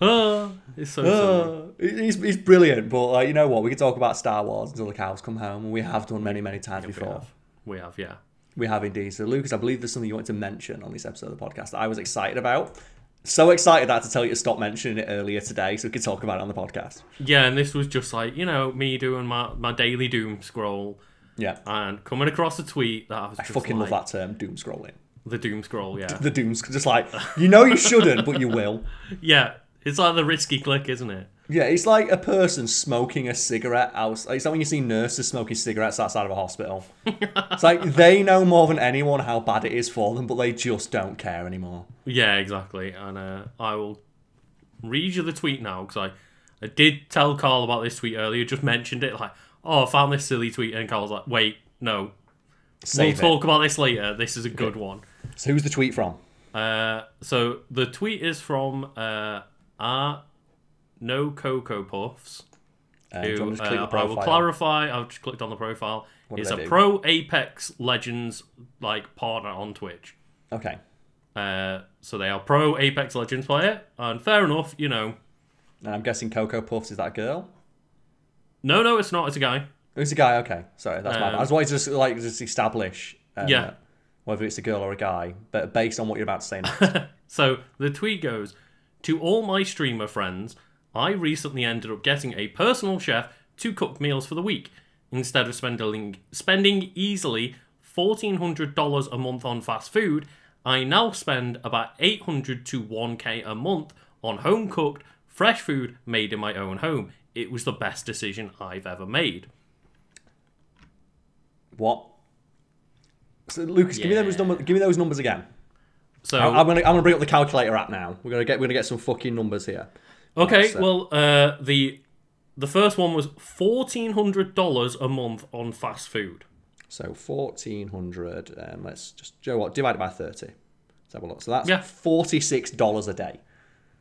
Ah, it's so funny. Uh, he's, he's brilliant, but like, you know what? We could talk about Star Wars until the cows come home, and we have done many, many times We before. have. We have, yeah. We have indeed. So, Lucas, I believe there's something you want to mention on this episode of the podcast that I was excited about. So excited that I had to tell you to stop mentioning it earlier today so we could talk about it on the podcast. Yeah, and this was just like, you know, me doing my, my daily doom scroll Yeah. and coming across a tweet that I was I fucking like, love that term, doom scrolling. The doom scroll, yeah. The doom's just like, you know you shouldn't, but you will. yeah, it's like the risky click, isn't it? Yeah, it's like a person smoking a cigarette out. It's like when you see nurses smoking cigarettes outside of a hospital. it's like they know more than anyone how bad it is for them, but they just don't care anymore. Yeah, exactly. And uh, I will read you the tweet now because I, I did tell Carl about this tweet earlier, just mentioned it, like, oh, I found this silly tweet, and Carl's like, wait, no, Save we'll it. talk about this later. This is a good one. So who's the tweet from? Uh, so the tweet is from uh, R No Cocoa Puffs. Uh, Who, want me to click uh, I will clarify. I've just clicked on the profile. do Is a do? pro Apex Legends like partner on Twitch. Okay. Uh, so they are pro Apex Legends player, and fair enough, you know. And I'm guessing Cocoa Puffs is that a girl? No, no, it's not. It's a guy. It's a guy? Okay, sorry, that's my bad. Um, I was to just like just establish um, Yeah. whether it's a girl or a guy, but based on what you're about to say. So the tweet goes To all my streamer friends, I recently ended up getting a personal chef to cook meals for the week. Instead of spending, spending easily $1,400 a month on fast food, I now spend about 800 to 1k a month on home cooked, fresh food made in my own home. It was the best decision I've ever made. what? So, Lucas, give me those numbers. Give me those numbers again. So I- I'm gonna I'm gonna bring up the calculator app now. We're gonna get we're gonna get some fucking numbers here. Okay, so- well, uh, the the first one was fourteen hundred dollars a month on fast food. So fourteen hundred. Um, let's just Joe what divide it by thirty. Let's have a look. So that's Yeah. forty six dollars a day.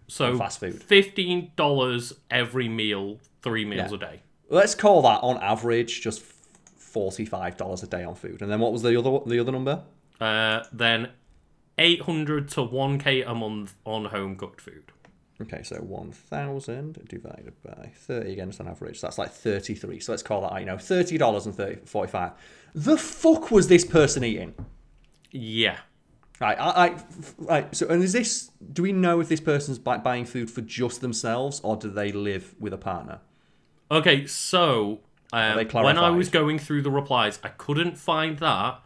So fast food. fifteen dollars every meal, three meals Yeah. a day. Let's call that on average just forty five dollars a day on food. And then what was the other the other number? Uh, then eight hundred to one k a month on home cooked food. Okay, so 1,000 divided by 30 again, just on average. So that's like 33. So let's call that, you know, $30 and 30, 45. The fuck was this person eating? Yeah. Right, I, I, right, so, and is this, do we know if this person's buying food for just themselves or do they live with a partner? Okay, so um, when I was going through the replies, I couldn't find that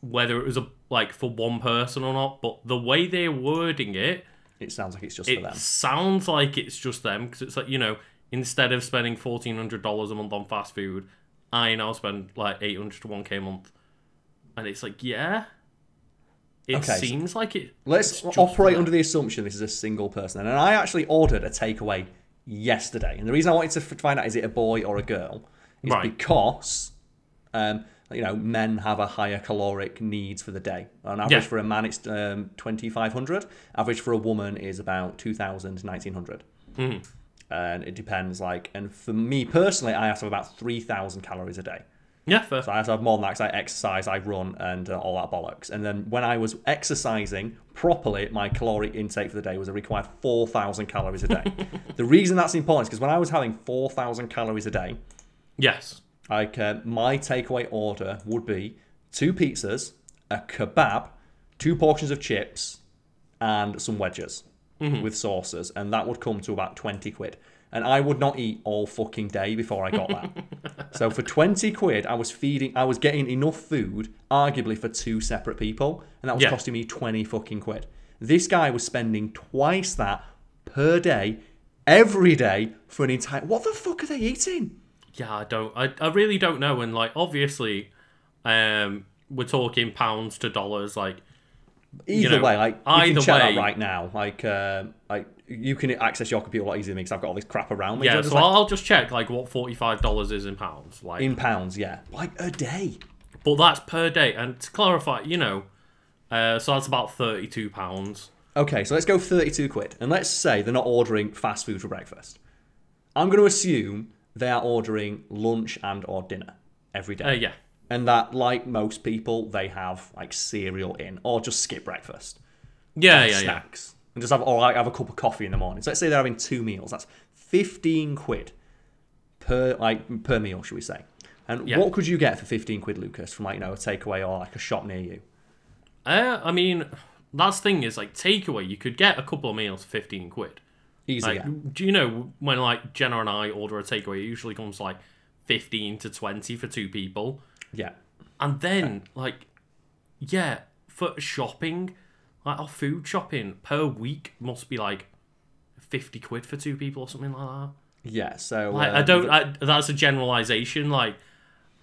whether it was a like for one person or not. But the way they're wording it, It sounds like it's just it for them. sounds like it's just them because it's like you know instead of spending fourteen hundred dollars a month on fast food, I now spend like eight hundred to one k a month, and it's like yeah, it Okay, so- seems like it. Let's operate under the assumption this is a single person. And I actually ordered a takeaway yesterday. And the reason I wanted to find out is it a boy or a girl is Right. because, um, you know, men have a higher caloric needs for the day. On average, Yeah. for a man, it's um, 2,500. Average for a woman is about 2,000, 1,900. Mm-hmm. And it depends, like, and for me personally, I have to have about 3,000 calories a day. yeah, fair. So I have to have more than that because I exercise, I run, and uh, all that bollocks. And then when I was exercising properly, my caloric intake for the day was a required 4,000 calories a day. the reason that's important is because when I was having 4,000 calories a day, yes. Like uh, my takeaway order would be two pizzas, a kebab, two portions of chips, and some wedges with sauces, and that would come to about 20 quid. And I would not eat all fucking day before I got that. so for 20 quid, I was feeding, I was getting enough food, arguably for two separate people, and that was Yeah. costing me 20 fucking quid. This guy was spending twice that per day, every day, for an entire. What the fuck are they eating? Yeah, I don't. I, I really don't know. And like, obviously, um, we're talking pounds to dollars. Like, Either know, way, like you either can check way- that right now. Like, uh, like you can access your computer a lot easier than me because I've got all this crap around me. yeah. Just So like, I'll just check like what forty five dollars is in pounds. Like, in pounds, yeah, like a day. but that's per day. And to clarify, you know, uh, so that's about thirty two pounds. Okay, so let's go thirty-two quid, and let's say they're not ordering fast food for breakfast. I'm going to assume they are ordering lunch and or dinner every day. Uh, yeah. and that like most people, they have like cereal in or just skip breakfast. Yeah, yeah, yeah. snacks and just have or like have a cup of coffee in the morning. So let's say they're having two meals. That's fifteen quid per like per meal, should we say? And Yeah. what could you get for fifteen quid, Lucas, from like you know a takeaway or like a shop near you? Uh, I mean, that's thing is like takeaway. You could get a couple of meals for fifteen quid. Easy, Like, yeah. do you know when like Jenna and I order a takeaway, it usually comes like fifteen to twenty for two people, yeah. and then like, yeah, for shopping, like our food shopping per week must be like fifty quid for two people or something like that. Yeah, so Like, uh, I don't. I, that's a generalization. Like,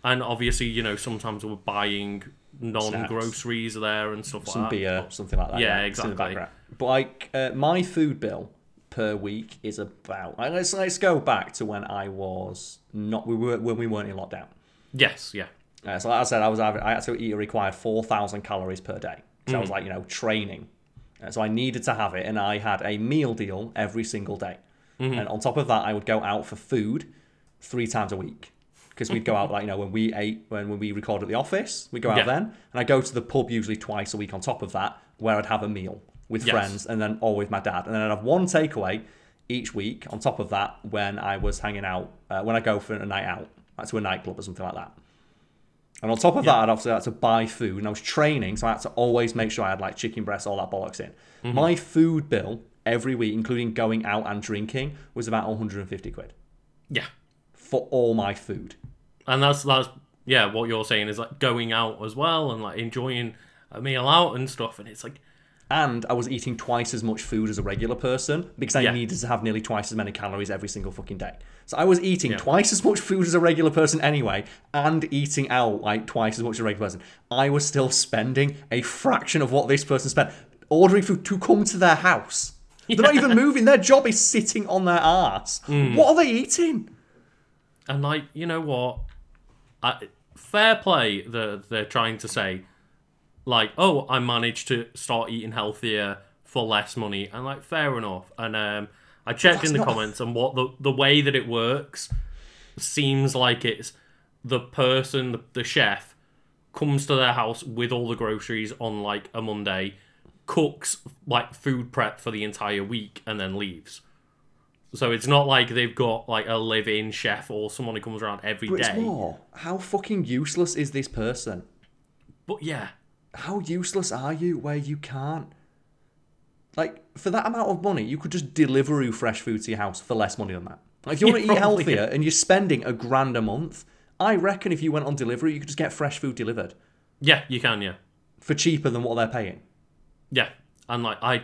and obviously, you know, sometimes we're buying non-groceries there and stuff some like that. Some beer, something like that. Yeah, the exactly. But like uh, my food bill per week is about. Like, let's let's go back to when I was not we were when we weren't in lockdown. Yes, yeah, Uh, so like I said, I was I had to eat a required four thousand calories per day. So I was like you know training. Uh, so I needed to have it, and I had a meal deal every single day. And on top of that, I would go out for food three times a week because we'd go out like you know when we ate when, when we recorded at the office, we go out Yeah. then, and I go to the pub usually twice a week. On top of that, where I'd have a meal with Yes. friends, and then or with my dad, and then I'd have one takeaway each week. On top of that, when I was hanging out, uh, when I go for a night out, like to a nightclub or something like that. And on top of that, I'd obviously had to buy food, and I was training, so I had to always make sure I had like chicken breasts, all that bollocks in. Mm-hmm. My food bill every week, including going out and drinking, was about 150 quid yeah. for all my food. And that's that's yeah. What you're saying is like going out as well and like enjoying a meal out and stuff. And it's like And I was eating twice as much food as a regular person because I Yeah. needed to have nearly twice as many calories every single fucking day. So I was eating Yeah. twice as much food as a regular person anyway, and eating out like twice as much as a regular person. I was still spending a fraction of what this person spent ordering food to come to their house. They're not even moving. Their job is sitting on their ass. Mm. What are they eating? and like you know what, I, fair play. The they're trying to say like oh I managed to start eating healthier for less money and like fair enough. And um, I checked in the comments and what the the way that it works seems like it's the person the, the chef comes to their house with all the groceries on like a Monday, cooks like food prep for the entire week, and then leaves. So it's not like they've got like a live-in chef or someone who comes around every day. But it's more. How fucking useless is this person? But yeah, how useless are you where you can't? Like, for that amount of money, you could just deliver you fresh food to your house for less money than that. Like, if you want to eat healthier and you're spending a grand a month, I reckon if you went on delivery, you could just get fresh food delivered yeah, you can, yeah, for cheaper than what they're paying. yeah. And like I,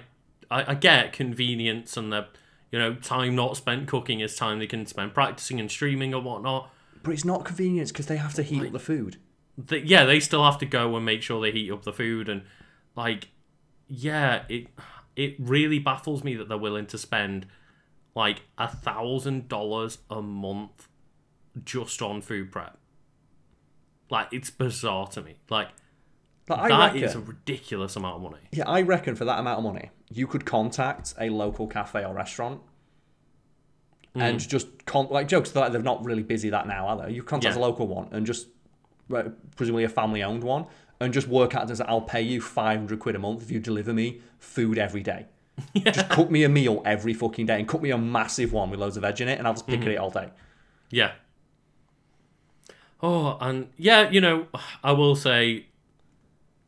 I, I get convenience and the, you know, time not spent cooking is time they can spend practicing and streaming or whatnot. But it's not convenience because they have to heat up the food. They, yeah, they still have to go and make sure they heat up the food and like, yeah, it it really baffles me that they're willing to spend like a thousand dollars a month just on food prep. Like it's bizarre to me. Like But that reckon, is a ridiculous amount of money. yeah, I reckon for that amount of money, you could contact a local cafe or restaurant and Mm. just con- like jokes that they're not really busy that now, are they? You contact Yeah. a local one and just presumably a family owned one and just work out as I'll pay you five hundred quid a month if you deliver me food every day. Just cook me a meal every fucking day and cook me a massive one with loads of veg in it and I'll just pick Mm-hmm. at it all day. Yeah. Oh, and yeah, you know, I will say,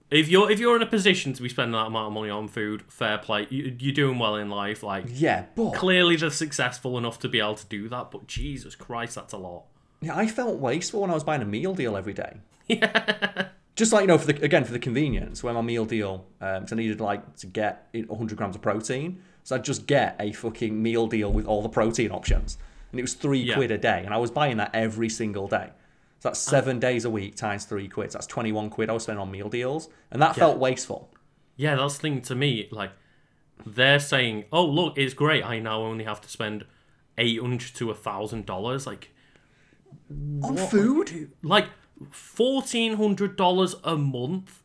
if you're if you're in a position to be spending that amount of money on food, fair play. You, you're doing well in life. Like Yeah, but clearly they're successful enough to be able to do that. But Jesus Christ, that's a lot. Yeah, I felt wasteful when I was buying a meal deal every day. Yeah. just like you know for the again for the convenience when my meal deal um i needed like to get it 100 grams of protein so i'd just get a fucking meal deal with all the protein options and it was three Yeah. quid a day and i was buying that every single day so that's seven days a week times three quid so that's 21 quid i was spending on meal deals and that felt wasteful Yeah, that's the thing to me. Like, they're saying, "Oh, look, it's great. I now only have to spend eight hundred to a thousand dollars." Like, on food like fourteen hundred dollars a month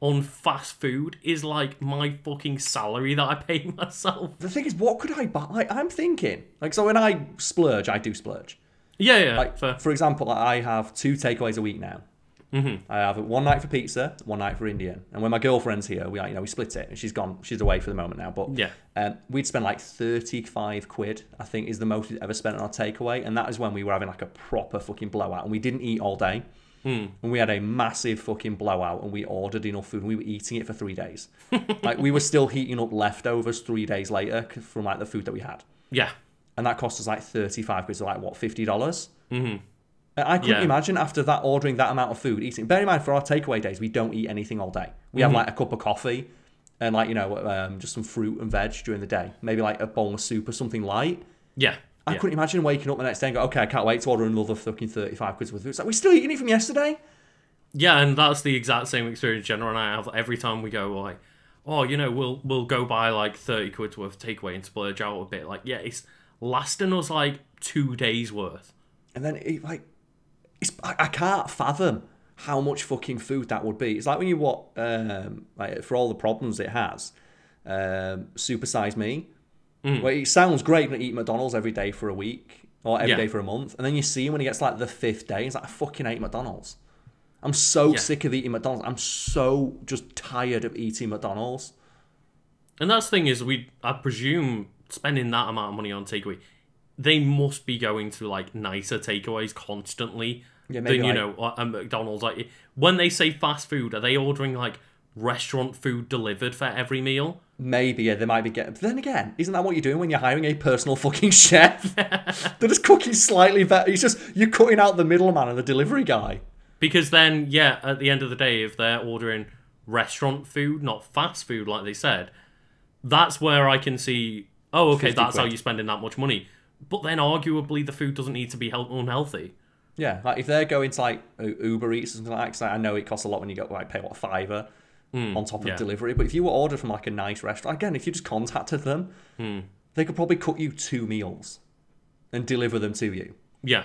on fast food is like my fucking salary that I pay myself. the thing is what could i buy like, i'm thinking like so when i splurge i do splurge Yeah, yeah. Like, fair. for example, I have two takeaways a week now. Mm-hmm. I have one night for pizza, one night for Indian. And when my girlfriend's here, we you know we split it. And she's gone. She's away for the moment now. But Yeah. um, we'd spend like thirty five quid. I think is the most we'd ever spent on our takeaway, and that is when we were having like a proper fucking blowout, and we didn't eat all day. Hmm. And we had a massive fucking blowout, and we ordered enough food, and we were eating it for three days. like we were still heating up leftovers three days later from like the food that we had Yeah. and that cost us like 35 quid, so like what, $50? Mm-hmm. I couldn't Yeah. imagine after that ordering that amount of food, eating. Bear in mind, for our takeaway days, we don't eat anything all day. We have like a cup of coffee and like, you know, um, just some fruit and veg during the day. Maybe like a bowl of soup or something light. Yeah. I yeah. couldn't imagine waking up the next day and go, okay, I can't wait to order another fucking 35 quid worth of food. It's like, we're still eating it from yesterday. Yeah, and that's the exact same experience Jenna and I have every time we go like, oh, you know, we'll we'll go buy like thirty quid's worth of takeaway and splurge out a bit. Like, yeah, it's lasting us like two days worth. And then it like, it's I, I can't fathom how much fucking food that would be. It's like when you watch, um, like for all the problems it has, um, Supersize Me. Mm. Where it sounds great to eat McDonald's every day for a week or every day Yeah. for a month, and then you see him when he gets like the fifth day, he's like, I fucking hate McDonald's. I'm so Yeah. sick of eating McDonald's. I'm so just tired of eating McDonald's. And that's the thing is, we I presume spending that amount of money on takeaway, they must be going to like nicer takeaways constantly Yeah, than you like- know a McDonald's. Like when they say fast food, are they ordering like restaurant food delivered for every meal? Maybe yeah, they might be getting. But then again, isn't that what you're doing when you're hiring a personal fucking chef? They're just cooking slightly better. It's just you're cutting out the middleman and the delivery guy. Because then, yeah, at the end of the day, if they're ordering restaurant food, not fast food, like they said, that's where I can see. Oh, okay, 50 that's how you're spending that much money. But then, arguably, the food doesn't need to be unhealthy. Yeah, like if they're going to like Uber Eats or something like that, 'cause I know it costs a lot when you go like pay what fiver on top of yeah. delivery. But if you were ordered from like a nice restaurant, again, if you just contacted them, Hmm. they could probably cook you two meals and deliver them to you Yeah,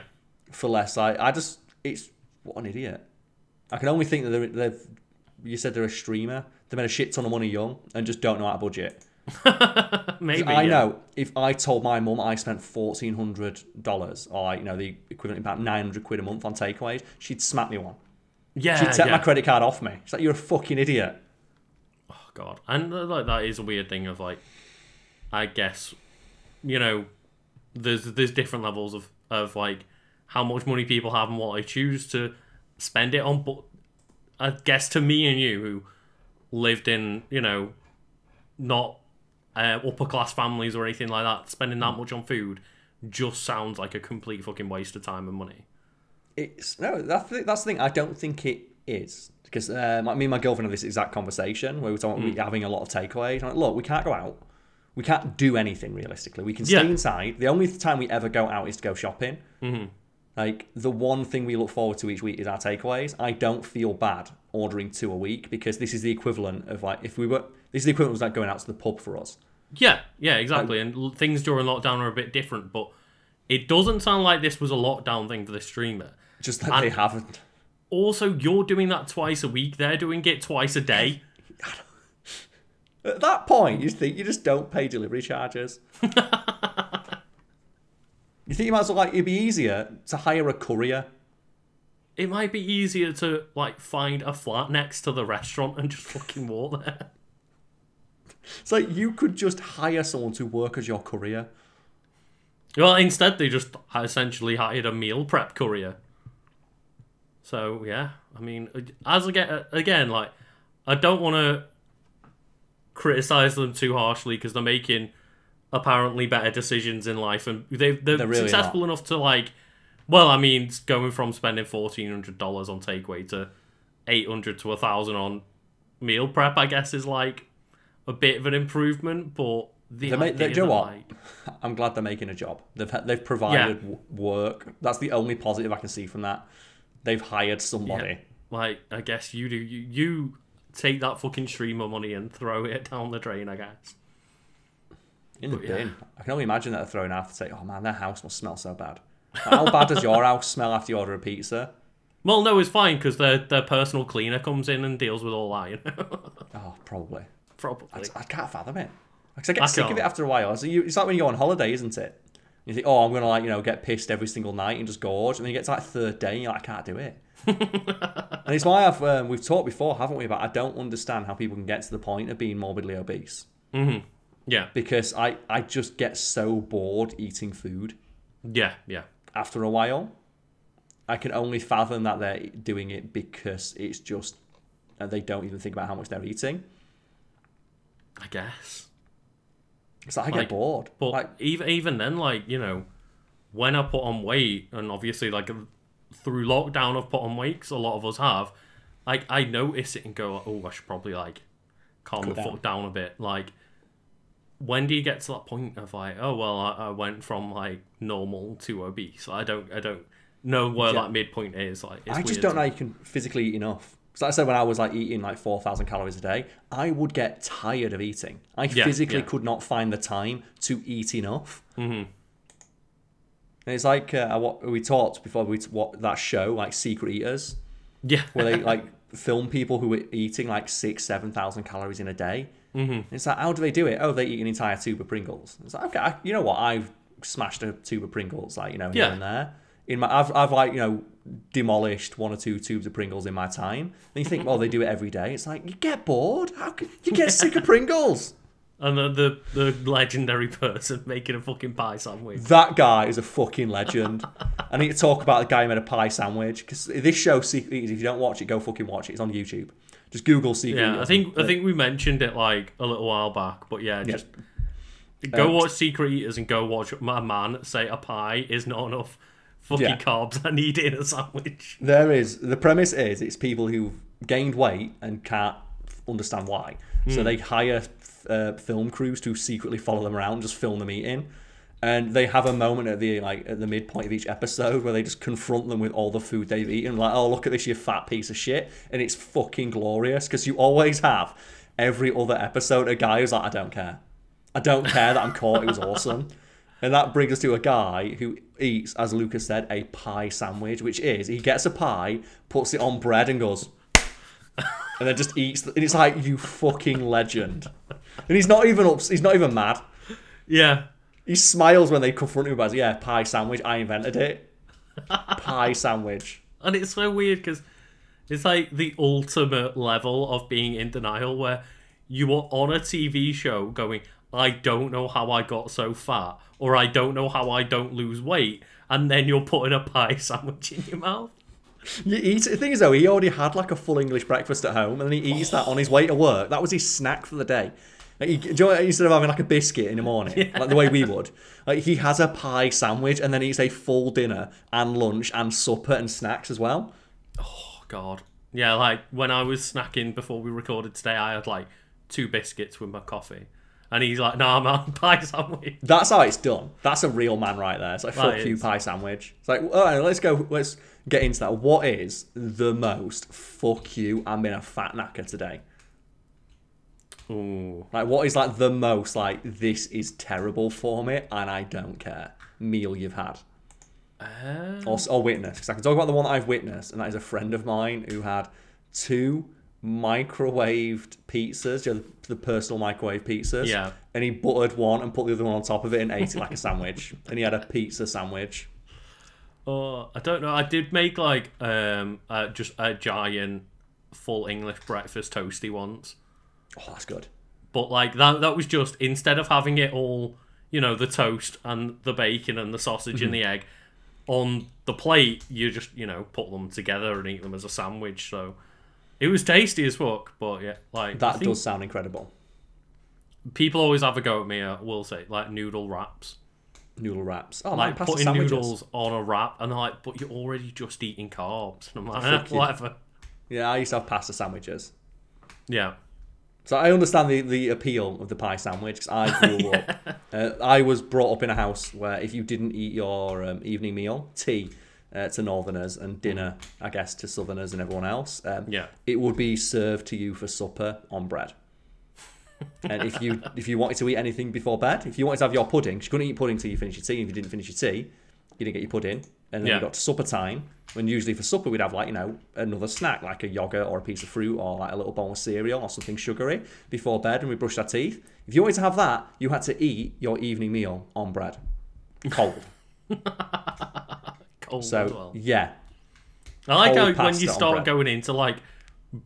for less. I, I just, it's what an idiot. I can only think that they're, they've. You said they're a streamer. They made a shit ton of money young and just don't know how to budget. maybe. I yeah. know if I told my mum I spent fourteen hundred dollars or you know the equivalent of about nine hundred quid a month on takeaways, she'd smack me one. Yeah, She'd take yeah. my credit card off me. She's like, "You're a fucking idiot." Oh, God, and uh, like that is a weird thing of like, I guess, you know, there's there's different levels of of like how much money people have and what they choose to spend it on. But I guess to me and you who lived in you know not uh, upper class families or anything like that, spending that much on food just sounds like a complete fucking waste of time and money. It's no, that's the, that's the thing. I don't think it is because uh, like me and my girlfriend had this exact conversation where we were talking about having a lot of takeaways. I'm like, look, we can't go out. We can't do anything realistically. We can stay Yeah. inside. The only time we ever go out is to go shopping. Mm-hmm. Like the one thing we look forward to each week is our takeaways. I don't feel bad ordering two a week because this is the equivalent of like if we were this is the equivalent of like going out to the pub for us. Yeah, yeah, exactly. And l- things during lockdown are a bit different, but it doesn't sound like this was a lockdown thing for the streamer. Just that they haven't. Also, you're doing that twice a week. They're doing it twice a day. At that point, you think you just don't pay delivery charges. you think you might as well like it'd be easier to hire a courier. It might be easier to like find a flat next to the restaurant and just fucking walk there. It's like you could just hire someone to work as your courier. Well, instead they just essentially hired a meal prep courier. So yeah, I mean, as again, again, like I don't want to criticize them too harshly because they're making apparently better decisions in life, and they've they're, They're really successful enough to like. Well, I mean, going from spending fourteen hundred dollars on takeaway to eight hundred to a thousand on meal prep, I guess, is like a bit of an improvement. But the They make- they- do you know what? like, I'm glad they're making a job. They've they've provided w work. That's the only positive I can see from that. They've hired somebody. Like, I guess you do. You, you take that fucking streamer money and throw it down the drain, I guess. In the But, yeah. bin. I can only imagine that they're throwing out to say, "Oh man, their house must smell so bad." How bad does your house smell after you order a pizza? Well, no, it's fine because their their personal cleaner comes in and deals with all that. You know? Oh, probably. Probably. I can't fathom it. Because I get I sick of can't. it after a while. So you, it's like when you go on holiday, isn't it? You think, oh, I'm gonna like you know get pissed every single night and just gorge, and then you get to like third day, and you're like, I can't do it. and it's why I've um, we've talked before, haven't we? About I don't understand how people can get to the point of being morbidly obese Yeah, because I I just get so bored eating food yeah, yeah. after a while. I can only fathom that they're doing it because it's just uh, they don't even think about how much they're eating. I guess. So I get bored. But like, even even then, like you know, when I put on weight, and obviously like through lockdown, I've put on weight 'cause a lot of us have. Like I notice it and go, oh, I should probably like calm the down. fuck down a bit. Like, when do you get to that point of like, oh well, I, I went from like normal to obese? I don't, I don't know where Yeah. that midpoint is. Like, it's I just weird don't know how you can physically eat enough. So like I said when I was like eating like four thousand calories a day, I would get tired of eating. I Yeah, physically yeah. could not find the time to eat enough. Mm-hmm. And it's like uh, what we talked before we what that show like Secret Eaters, Yeah, where they like film people who were eating like six, seven thousand calories in a day. Mm-hmm. It's like how do they do it? Oh, they eat an entire tube of Pringles. It's like okay, I, you know what? I've smashed a tube of Pringles like you know here Yeah. and there. In my, I've, I've like you know demolished one or two tubes of Pringles in my time. And you think, well, they do it every day. It's like you get bored. How can you get sick of Pringles? and the, the the legendary person making a fucking pie sandwich. That guy is a fucking legend. I need to talk about the guy who made a pie sandwich because this show, Secret Eaters, if you don't watch it, go fucking watch it. It's on YouTube. Just Google Secret Yeah, I think I think we mentioned it like a little while back, but yeah, just go Um, watch Secret Eaters and go watch a man say a pie is not enough fucking Yeah. carbs I need in a sandwich. There is the premise is it's people who've gained weight and can't understand why. So they hire uh, film crews to secretly follow them around, and just film them eating, and they have a moment at the like at the midpoint of each episode where they just confront them with all the food they've eaten. Like, oh look at this, you fat piece of shit, and it's fucking glorious because you always have every other episode a guy who's like, I don't care, I don't care that I'm caught. It was awesome. And that brings us to a guy who eats, as Lucas said, a pie sandwich, which is he gets a pie, puts it on bread, and goes, and then just eats. The, and it's like you fucking legend. And he's not even up. He's not even mad. Yeah, He smiles when they confront him about, yeah, pie sandwich. I invented it. Pie sandwich. and it's so weird because it's like the ultimate level of being in denial where you are on a TV show going, I don't know how I got so fat, or I don't know how I don't lose weight, and then you're putting a pie sandwich in your mouth. You eat. The thing is, though, he already had like a full English breakfast at home, and then he eats that on his way to work. That was his snack for the day. Like, he, do you know, instead of having like a biscuit in the morning, like the way we would, like he has a pie sandwich, and then eats a full dinner and lunch and supper and snacks as well. Oh god. Yeah, like when I was snacking before we recorded today, I had like two biscuits with my coffee. And he's like, nah, man, pie sandwich. That's how it's done. That's a real man right there. It's like fuck you, is. pie sandwich. It's like, all right, let's go. Let's get into that. What is the most fuck you? I'm in a fat knacker today. Ooh. Like, what is like the most like this is terrible for me and I don't care meal you've had Uh, or, or witnessed? Because I can talk about the one that I've witnessed, and that is a friend of mine who had two microwaved pizzas, you know, the, the personal microwave pizzas. Yeah. And he buttered one and put the other one on top of it and ate it like a sandwich. And he had a pizza sandwich. oh, I don't know. I did make like um uh, just a giant full English breakfast toasty once. Oh, that's good. But like that that was just instead of having it all, you know, the toast and the bacon and the sausage and the egg on the plate, you just, you know, put them together and eat them as a sandwich. So it was tasty as fuck, but yeah, like That does sound incredible. people always have a go at me, I will say, like noodle wraps. Noodle wraps. Oh, man, Like pasta putting sandwiches. noodles on a wrap and they're like, but you're already just eating carbs. And I'm like, eh, whatever. Yeah, I used to have pasta sandwiches. Yeah. So I understand the, the appeal of the pie sandwich 'cause I grew up. Uh, I was brought up in a house where if you didn't eat your um, evening meal, tea uh, to Northerners and dinner, I guess, to Southerners and everyone else, um, Yeah. it would be served to you for supper on bread. and if you if you wanted to eat anything before bed, if you wanted to have your pudding, you couldn't eat pudding till you finished your tea. If you didn't finish your tea, you didn't get your pudding. And then Yeah. we got to supper time, when usually for supper we'd have like you know another snack like a yogurt or a piece of fruit or like a little bowl of cereal or something sugary before bed, and we brushed our teeth. If you wanted to have that, you had to eat your evening meal on bread, cold. Cold as So well. yeah, I like how when you start going into like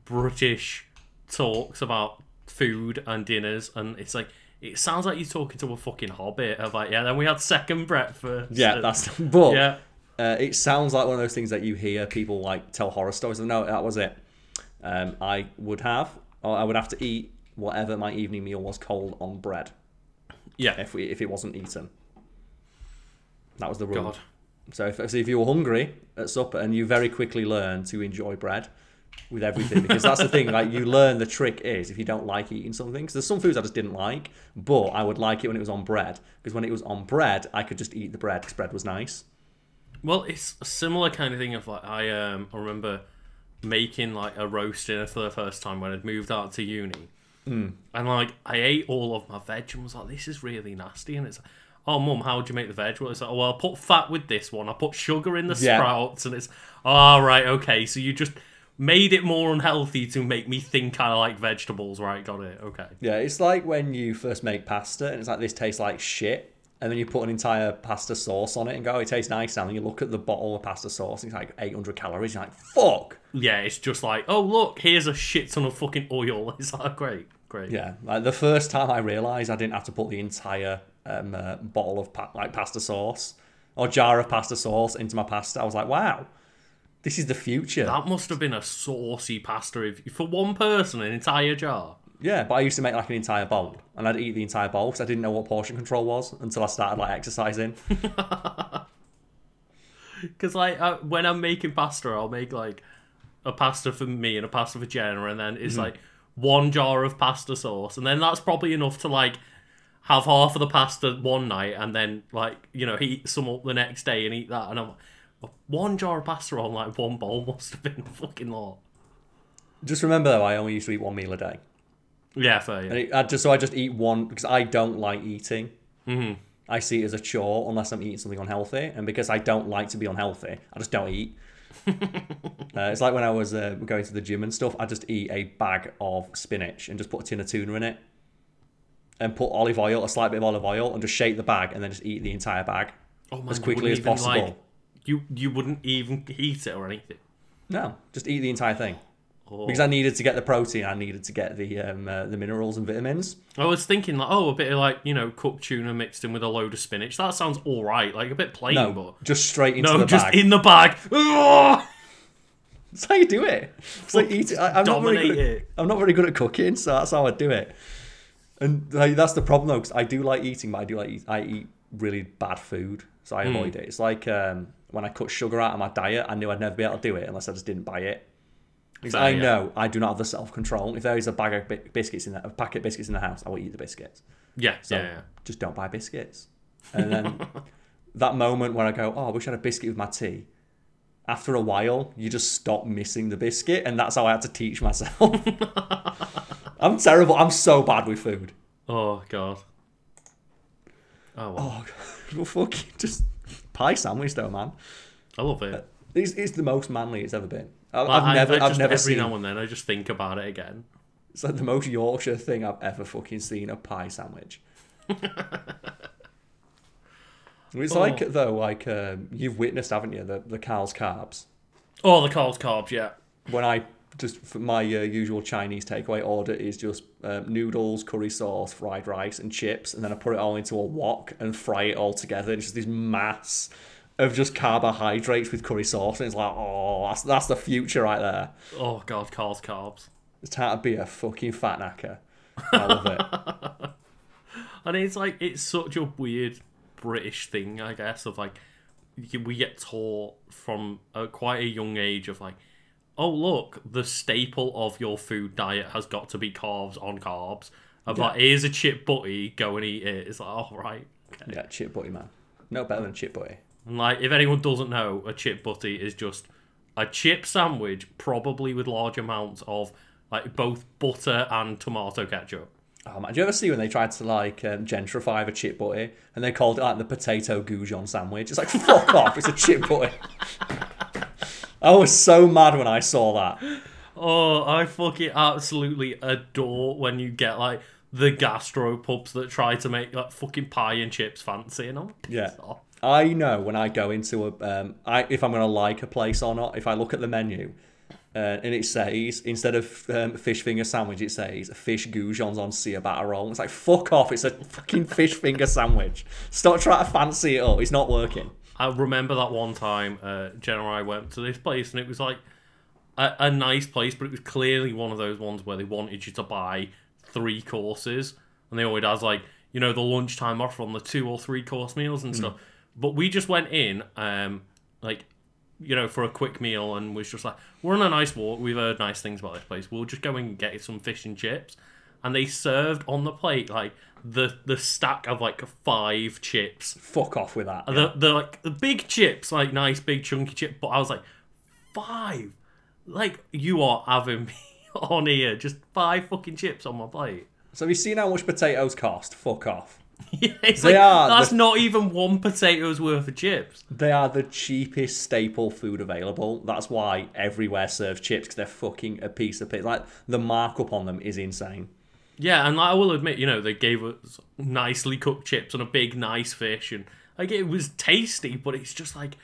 British talks about food and dinners, and it's like it sounds like you're talking to a fucking hobbit. Of like, yeah, then we had second breakfast. Yeah, and- that's but yeah. uh, it sounds like one of those things that you hear people like tell horror stories. No, that was it. Um, I would have, or I would have to eat whatever my evening meal was cold on bread Yeah. if we if it wasn't eaten. That was the rule. God. So if, so if you were hungry at supper and you very quickly learn to enjoy bread with everything, because that's the thing, like you learn the trick is if you don't like eating something, because there's some foods I just didn't like, but I would like it when it was on bread, because when it was on bread, I could just eat the bread because bread was nice. Well, it's a similar kind of thing of like I um I remember making like a roast dinner for the first time when I'd moved out to uni. Hmm. And like I ate all of my veg and was like, this is really nasty. And it's like, oh mum, how would you make the veg? Well, it's like, oh, well, I put fat with this one. I put sugar in the Yeah. sprouts, and it's all right, okay. So you just made it more unhealthy to make me think I like vegetables, right? Got it. Okay. Yeah, it's like when you first make pasta and it's like this tastes like shit, and then you put an entire pasta sauce on it and go, oh, it tastes nice now. And you look at the bottle of pasta sauce, and it's like 800 calories. You're like, fuck. Yeah, it's just like, oh look, here's a shit ton of fucking oil. It's like great, great. Yeah, like the first time I realised I didn't have to put the entire um, uh, bottle of pa- like pasta sauce or jar of pasta sauce into my pasta, I was like, wow, this is the future. That must have been a saucy pasta if, for one person, an entire jar. Yeah, but I used to make like an entire bowl, and I'd eat the entire bowl because I didn't know what portion control was until I started like exercising. Because like uh, when I'm making pasta, I'll make like a pasta for me and a pasta for Jenna, and then it's like one jar of pasta sauce, and then that's probably enough to like have half of the pasta one night, and then like you know heat some up the next day and eat that. And I'm like, one jar of pasta on like one bowl must have been a fucking lot. just remember though, I only used to eat one meal a day. Yeah, fair. Yeah. And it, I just so I just eat one because I don't like eating. Mm-hmm. I see it as a chore unless I'm eating something unhealthy, and because I don't like to be unhealthy, I just don't eat. uh, it's like when I was uh, going to the gym and stuff. I just eat a bag of spinach and just put a tin of tuna in it, and put olive oil, a slight bit of olive oil, and just shake the bag, and then just eat the entire bag Oh, man, as quickly as even, possible. like- you you wouldn't even heat it or anything. No, just eat the entire thing Oh. because I needed to get the protein. I needed to get the um, uh, the minerals and vitamins. I was thinking like, oh, a bit of like you know cooked tuna mixed in with a load of spinach. That sounds all right, like a bit plain, No, but just straight into no, the just bag. in the bag. That's how you do it. It's like eat. I, I'm not very dominate good. At, it. I'm not very good at cooking, so that's how I do it. And like, that's the problem though, because I do like eating, but I do like eat, I eat really bad food, so I avoid it. It's like um, when I cut sugar out of my diet, I knew I'd never be able to do it unless I just didn't buy it. Because I yeah. know I do not have the self control. If there is a bag of bi- biscuits in there, a packet of biscuits in the house, I will eat the biscuits. Yeah, So yeah, yeah. just don't buy biscuits. And then that moment where I go, oh, I wish I had a biscuit with my tea. After a while, you just stop missing the biscuit, and that's how I had to teach myself. I'm terrible. I'm so bad with food. Oh god. Oh, well. Oh, God. well, fucking just pie sandwich though, man. I love it. Uh, it's, it's the most manly it's ever been. I, Like, I've I, never, I I've just, never every seen. now and then I just think about it again. It's like the most Yorkshire thing I've ever fucking seen. A pie sandwich. it's like Oh. though, like um, you've witnessed, haven't you, the the Carl's carbs. Oh, the cold carbs, yeah. when I just for my uh, usual Chinese takeaway order is just um, noodles, curry sauce, fried rice, and chips, and then I put it all into a wok and fry it all together. It's just this mass of just carbohydrates with curry sauce, and it's like, oh, that's that's the future right there. Oh god, cold carbs. It's time to be a fucking fat knacker. I love it. And it's like it's such a weird British thing, I guess, of like we get taught from a, quite a young age of like, oh look, the staple of your food diet has got to be carbs on carbs. Of like, here's a chip butty, go and eat it. It's like, oh right. Okay. Yeah, chip butty man. No better than chip butty. And like, if anyone doesn't know, a chip butty is just a chip sandwich, probably with large amounts of like both butter and tomato ketchup. Oh man, do you ever see when they tried to like um, gentrify the chip butty and they called it like the potato goujon sandwich? It's like fuck off, it's a chip butty. I was so mad when I saw that. Oh, I fucking absolutely adore when you get like the gastro pubs that try to make like fucking pie and chips fancy, and I'm Yeah. off. I know when I go into a, um, I, if I'm going to like a place or not. If I look at the menu, uh, and it says instead of um, fish finger sandwich, it says fish goujons on ciabatta roll. It's like fuck off! It's a fucking fish finger sandwich. Stop trying to fancy it up. It's not working. I remember that one time, uh, Jen and I went to this place, and it was like a, a nice place, but it was clearly one of those ones where they wanted you to buy three courses, and they always has like you know the lunchtime offer on the two or three course meals and stuff. But we just went in, um, like you know, for a quick meal, and was just like, we're on a nice walk. We've heard nice things about this place. We'll just go and get some fish and chips. And they served on the plate like the the stack of like five chips Fuck off with that. the the like the big chips, like nice big chunky chip. But I was like, five, like you are having me on here, just five fucking chips on my plate. So have you seen how much potatoes cost? Fuck off. Yeah, it's They like are that's the- not even one potato's worth of chips. They are the cheapest staple food available. That's why everywhere serves chips because they're fucking a piece of piss. Like the markup on them is insane. Yeah, and I will admit, you know, they gave us nicely cooked chips and a big nice fish, and like it was tasty, but it's just like,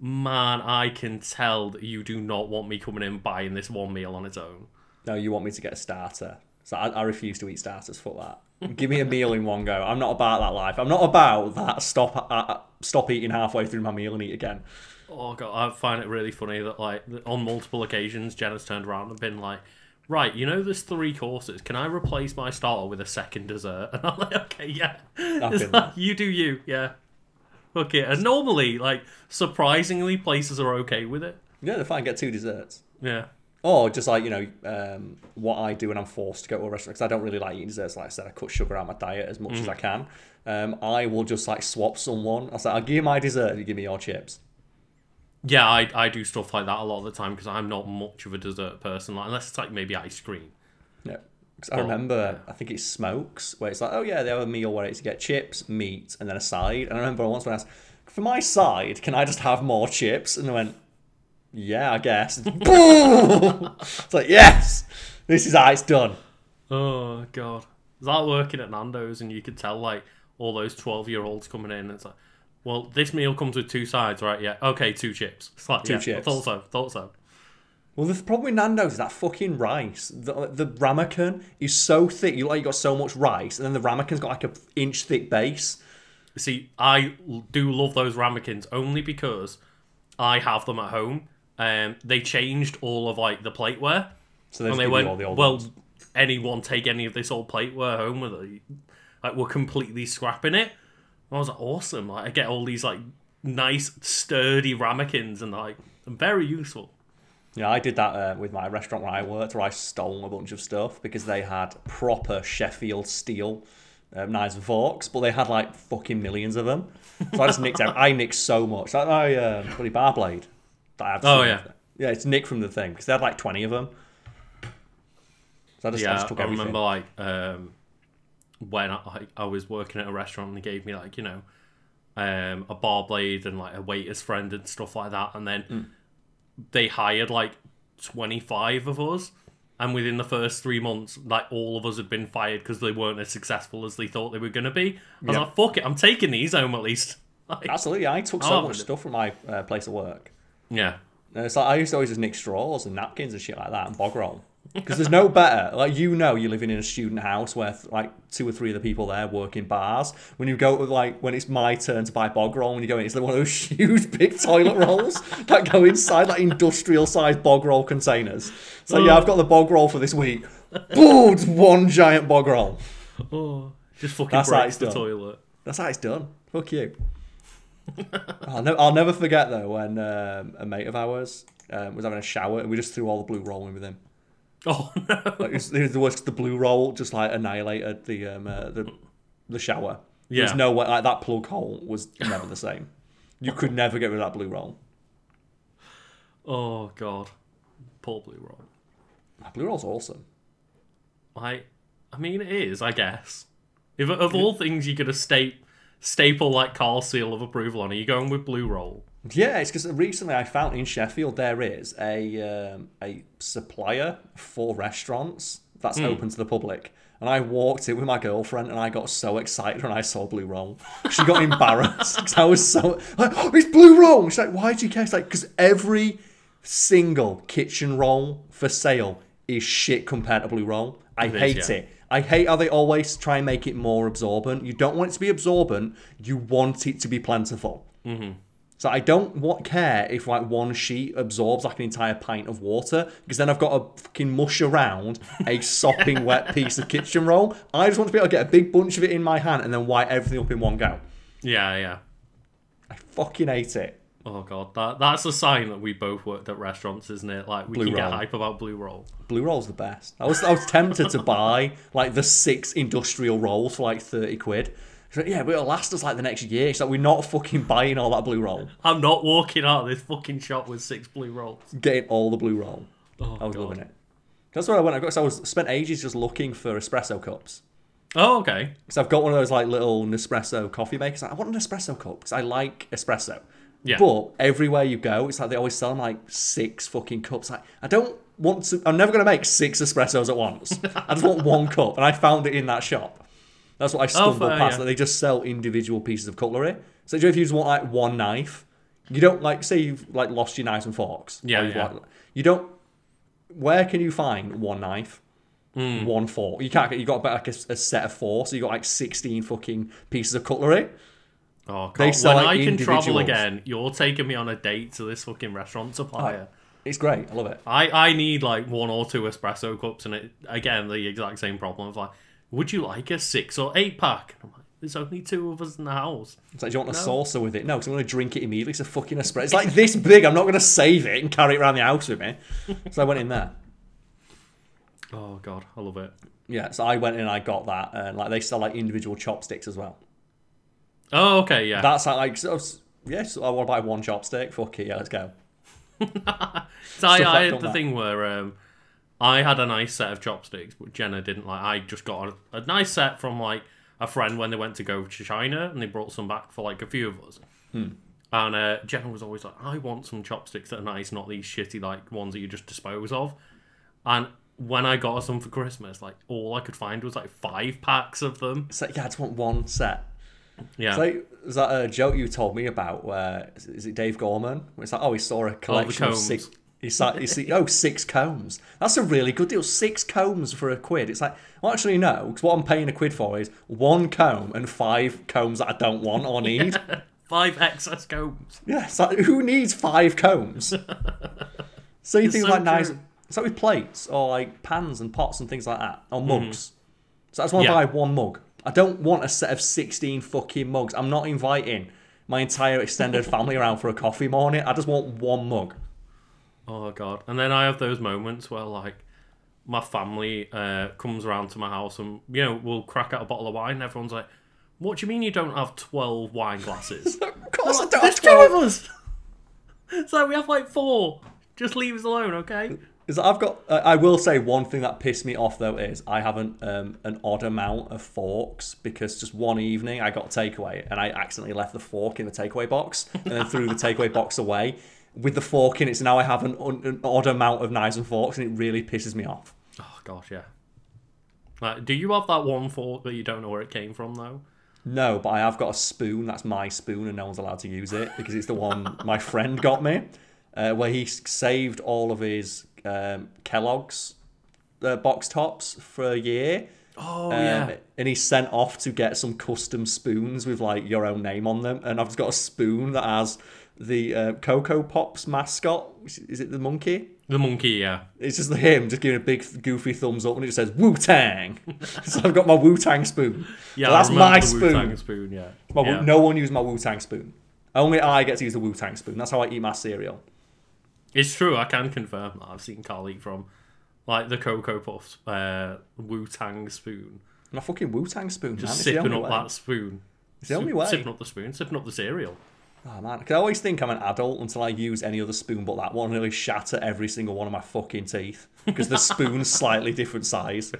man, I can tell that you do not want me coming in buying this one meal on its own. No, you want me to get a starter. So I, I refuse to eat starters. Fuck that. Give me a meal in one go. I'm not about that life. I'm not about that. Stop. Uh, uh, stop eating halfway through my meal and eat again. Oh god, I find it really funny that like on multiple occasions Jenna's turned around and been like, "Right, you know, there's three courses. Can I replace my starter with a second dessert?" And I'm like, "Okay, yeah." Like, you do you, yeah. Okay, and normally, like surprisingly, places are okay with it. Yeah, they're fine. Get two desserts. Yeah. Or just like you know, um, what I do when I'm forced to go to a restaurant because I don't really like eating desserts. Like I said, I cut sugar out of my diet as much as I can. Um, I will just like swap someone. I'll say, I'll give you my dessert. If you give me your chips. Yeah, I, I do stuff like that a lot of the time because I'm not much of a dessert person, like, unless it's like maybe ice cream. Yeah. 'Cause I remember, I think it's Smokes, where it's like, oh yeah, they have a meal where it's you get chips, meat, and then a side. And I remember once when I asked, for my side, can I just have more chips? And they went, yeah, I guess. It's like, yes, this is how it's done. Oh god, is that working at Nando's and you could tell like all those twelve year olds coming in? And it's like, well, this meal comes with two sides, right? Yeah, okay, two chips. It's like, Two yeah, chips. I thought so. Thought so. Well, the problem with Nando's is that fucking rice. The, the ramekin is so thick. You like you got so much rice, and then the ramekin's got like a inch thick base. You see, I do love those ramekins only because I have them at home. Um, they changed all of like the plateware. So they and they went, all the old well, ones. anyone take any of this old plateware home with it? Like, we're completely scrapping it. I was like, awesome. Like, I get all these like nice, sturdy ramekins, and like, very useful. Yeah, I did that uh, with my restaurant where I worked, where I stole a bunch of stuff because they had proper Sheffield steel um, knives and forks, but they had like fucking millions of them. So I just nicked. out. I nicked so much. Like my uh, bloody bar blade. I have Oh, yeah. yeah, it's Nick from the thing because they had like twenty of them. So I just, I Yeah, just took I everything. remember like um, when I, like, I was working at a restaurant and they gave me like you know um, a bar blade and like a waiter's friend and stuff like that, and then Mm. they hired like twenty five of us, and within the first three months, like all of us had been fired because they weren't as successful as they thought they were gonna be. I was Yeah. like, "Fuck it, I'm taking these home at least." Like, Absolutely, I took Oh, so much stuff from my uh, place of work. Yeah, And it's like I used to always just nick straws and napkins and shit like that and bog roll. Because there's no better. Like you know, you're living in a student house where like two or three of the people there work in bars. When you go like when it's my turn to buy bog roll, when you go in, it's like one of those huge big toilet rolls that go inside like industrial sized bog roll containers. So yeah, I've got the bog roll for this week. Boom! It's one giant bog roll. oh, just fucking That's breaks it's the done. toilet. That's how it's done. Fuck you. I'll, ne- I'll never forget though when um, a mate of ours um, was having a shower and we just threw all the blue roll in with him. Oh no. Like, it was, it was the worst. The blue roll just like annihilated the um, uh, the the shower. Yeah. There's no way like that plug hole was never the same. You could never get rid of that blue roll. Oh god, poor blue roll. Blue roll's awesome. I, I mean, it is, I guess. If of all things you could have state staple like Carl's seal of approval on, are you going with blue roll? Yeah, it's because recently I found in Sheffield there is a um, a supplier for restaurants that's open to the public, And I walked in with my girlfriend, and I got so excited when I saw blue roll. She got embarrassed because I was so like, oh, it's blue roll. She's like, why do you care? It's like because every single kitchen roll for sale is shit compared to blue roll. I is, hate yeah. it. I hate how they always try and make it more absorbent. You don't want it to be absorbent. You want it to be plentiful. Mm-hmm. So I don't want, care if like one sheet absorbs like an entire pint of water because then I've got to fucking mush around a sopping wet piece of kitchen roll. I just want to be able to get a big bunch of it in my hand and then wipe everything up in one go. Yeah, yeah. I fucking hate it. Oh god, that that's a sign that we both worked at restaurants, isn't it? Like we Blue can get roll. hype about blue roll. Blue roll's the best. I was I was tempted to buy like the six industrial rolls for like thirty quid. Like, yeah, but it'll last us like the next year. She's like, we're not fucking buying all that blue roll. I'm not walking out of this fucking shop with six blue rolls. Getting all the blue roll. Oh, I was God. loving it. That's where I went. I got. I was spent ages just looking for espresso cups. Oh, okay. So I've got one of those like little Nespresso coffee makers. I want an espresso cup because I like espresso. Yeah. But everywhere you go, it's like they always sell them like six fucking cups. Like I don't want to. I'm never gonna make six espressos at once. I just want one cup, and I found it in that shop. That's what I stumbled fair, past. yeah. That they just sell individual pieces of cutlery. So if you just want like one knife, you don't like say you've like lost your knives and forks. Yeah, yeah. like- you don't. Where can you find one knife? Hmm. One fork. You can't get. You got about like a, a set of four, so you got like sixteen fucking pieces of cutlery. Oh They god. sell, When like, I can travel again, you're taking me on a date to this fucking restaurant supplier. Oh, it's great. I love it. I, I need like one or two espresso cups, and it again the exact same problem of like, would you like a six or eight pack? I'm like, there's only two of us in the house. It's like, do you want a salsa with it? No, because I'm going to drink it immediately. It's a fucking espresso. It's like this big. I'm not going to save it and carry it around the house with me. So I went in there. Oh god, I love it. Yeah, so I went in and I got that. And like they sell like individual chopsticks as well. Oh okay, yeah. That's like, like so, yes, I want to buy one chopstick. Fuck it, yeah, let's go. So I, I had the that. thing where um, I had a nice set of chopsticks, but Jenna didn't like. I just got a, a nice set from like a friend when they went to go to China, and they brought some back for like a few of us. Hmm. And uh, Jenna was always like, "I want some chopsticks that are nice, not these shitty like ones that you just dispose of." And when I got her some for Christmas, like all I could find was like five packs of them. It's like, yeah, I just want one set. Yeah, like, is that a joke you told me about where, is it- Dave Gorman? It's like, oh, he saw a collection of six. He saw, he see, oh, six combs. That's a really good deal. Six combs for a quid. It's like, well, actually, no, because what I'm paying a quid for is one comb and five combs that I don't want or need. five excess combs. Yeah, it's like, who needs five combs? so you think so like nice. true. It's like with plates or like pans and pots and things like that, or mugs. So I just want to Mm-hmm. Yeah. buy one mug. I don't want a set of 16 fucking mugs. I'm not inviting my entire extended family around for a coffee morning. I just want one mug. Oh god! And then I have those moments where like my family uh, comes around to my house and you know we'll crack out a bottle of wine. and Everyone's like, "What do you mean you don't have twelve wine glasses?" Of course I don't There's have two 12. of us. so we have like four. Just leave us alone, okay? Is I've got. Uh, I will say one thing that pissed me off though is I have an um, an odd amount of forks because just one evening I got a takeaway and I accidentally left the fork in the takeaway box and then threw the takeaway box away with the fork in it. So now I have an, an odd amount of knives and forks and it really pisses me off. Oh gosh, yeah. Like, do you have that one fork that you don't know where it came from though? No, but I have got a spoon. That's my spoon, and no one's allowed to use it because it's the one my friend got me, uh, where he saved all of his um, Kellogg's uh, box tops for a year. Oh Um, yeah. And he's sent off to get some custom spoons with like your own name on them. And I've just got a spoon that has the uh, Coco Pops mascot. Is it the monkey? The monkey, yeah. It's just him just giving a big goofy thumbs up and it just says Wu Tang. so I've got my Wu Tang spoon. Yeah, that's my spoon. Wu-Tang spoon, yeah. My yeah. No one used my Wu Tang spoon. Only I get to use the Wu Tang spoon. That's how I eat my cereal. It's true. I can confirm that. I've seen Carl eat from like the Cocoa Puffs uh, Wu Tang spoon. My fucking Wu Tang spoon. Just man. Sipping up way. that spoon. It's the only way. Sipping up the spoon, sipping up the cereal. Oh man, 'Cause I always think I'm an adult until I use any other spoon but that one. Really shatter every single one of my fucking teeth because the spoon's slightly different size.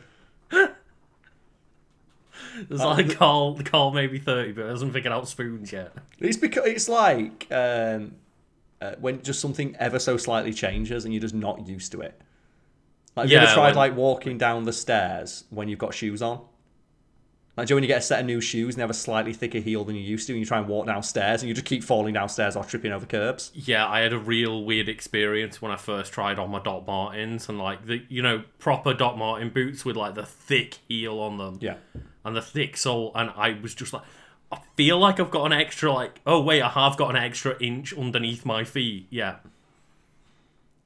It's Uh, like Carl, Carl maybe 30, but hasn't figured out spoons yet. It's because it's like um, uh, when just something ever so slightly changes and you're just not used to it. Like, have you ever tried when- like walking down the stairs when you've got shoes on? Like, do you know when you get a set of new shoes and they have a slightly thicker heel than you used to, and you try and walk downstairs and you just keep falling downstairs or tripping over curbs? Yeah, I had a real weird experience when I first tried on my Doc Martens and like the you know proper Doc Martens boots with like the thick heel on them. Yeah. and the thick sole, and I was just like, I feel like I've got an extra like, oh wait, I have got an extra inch underneath my feet. Yeah.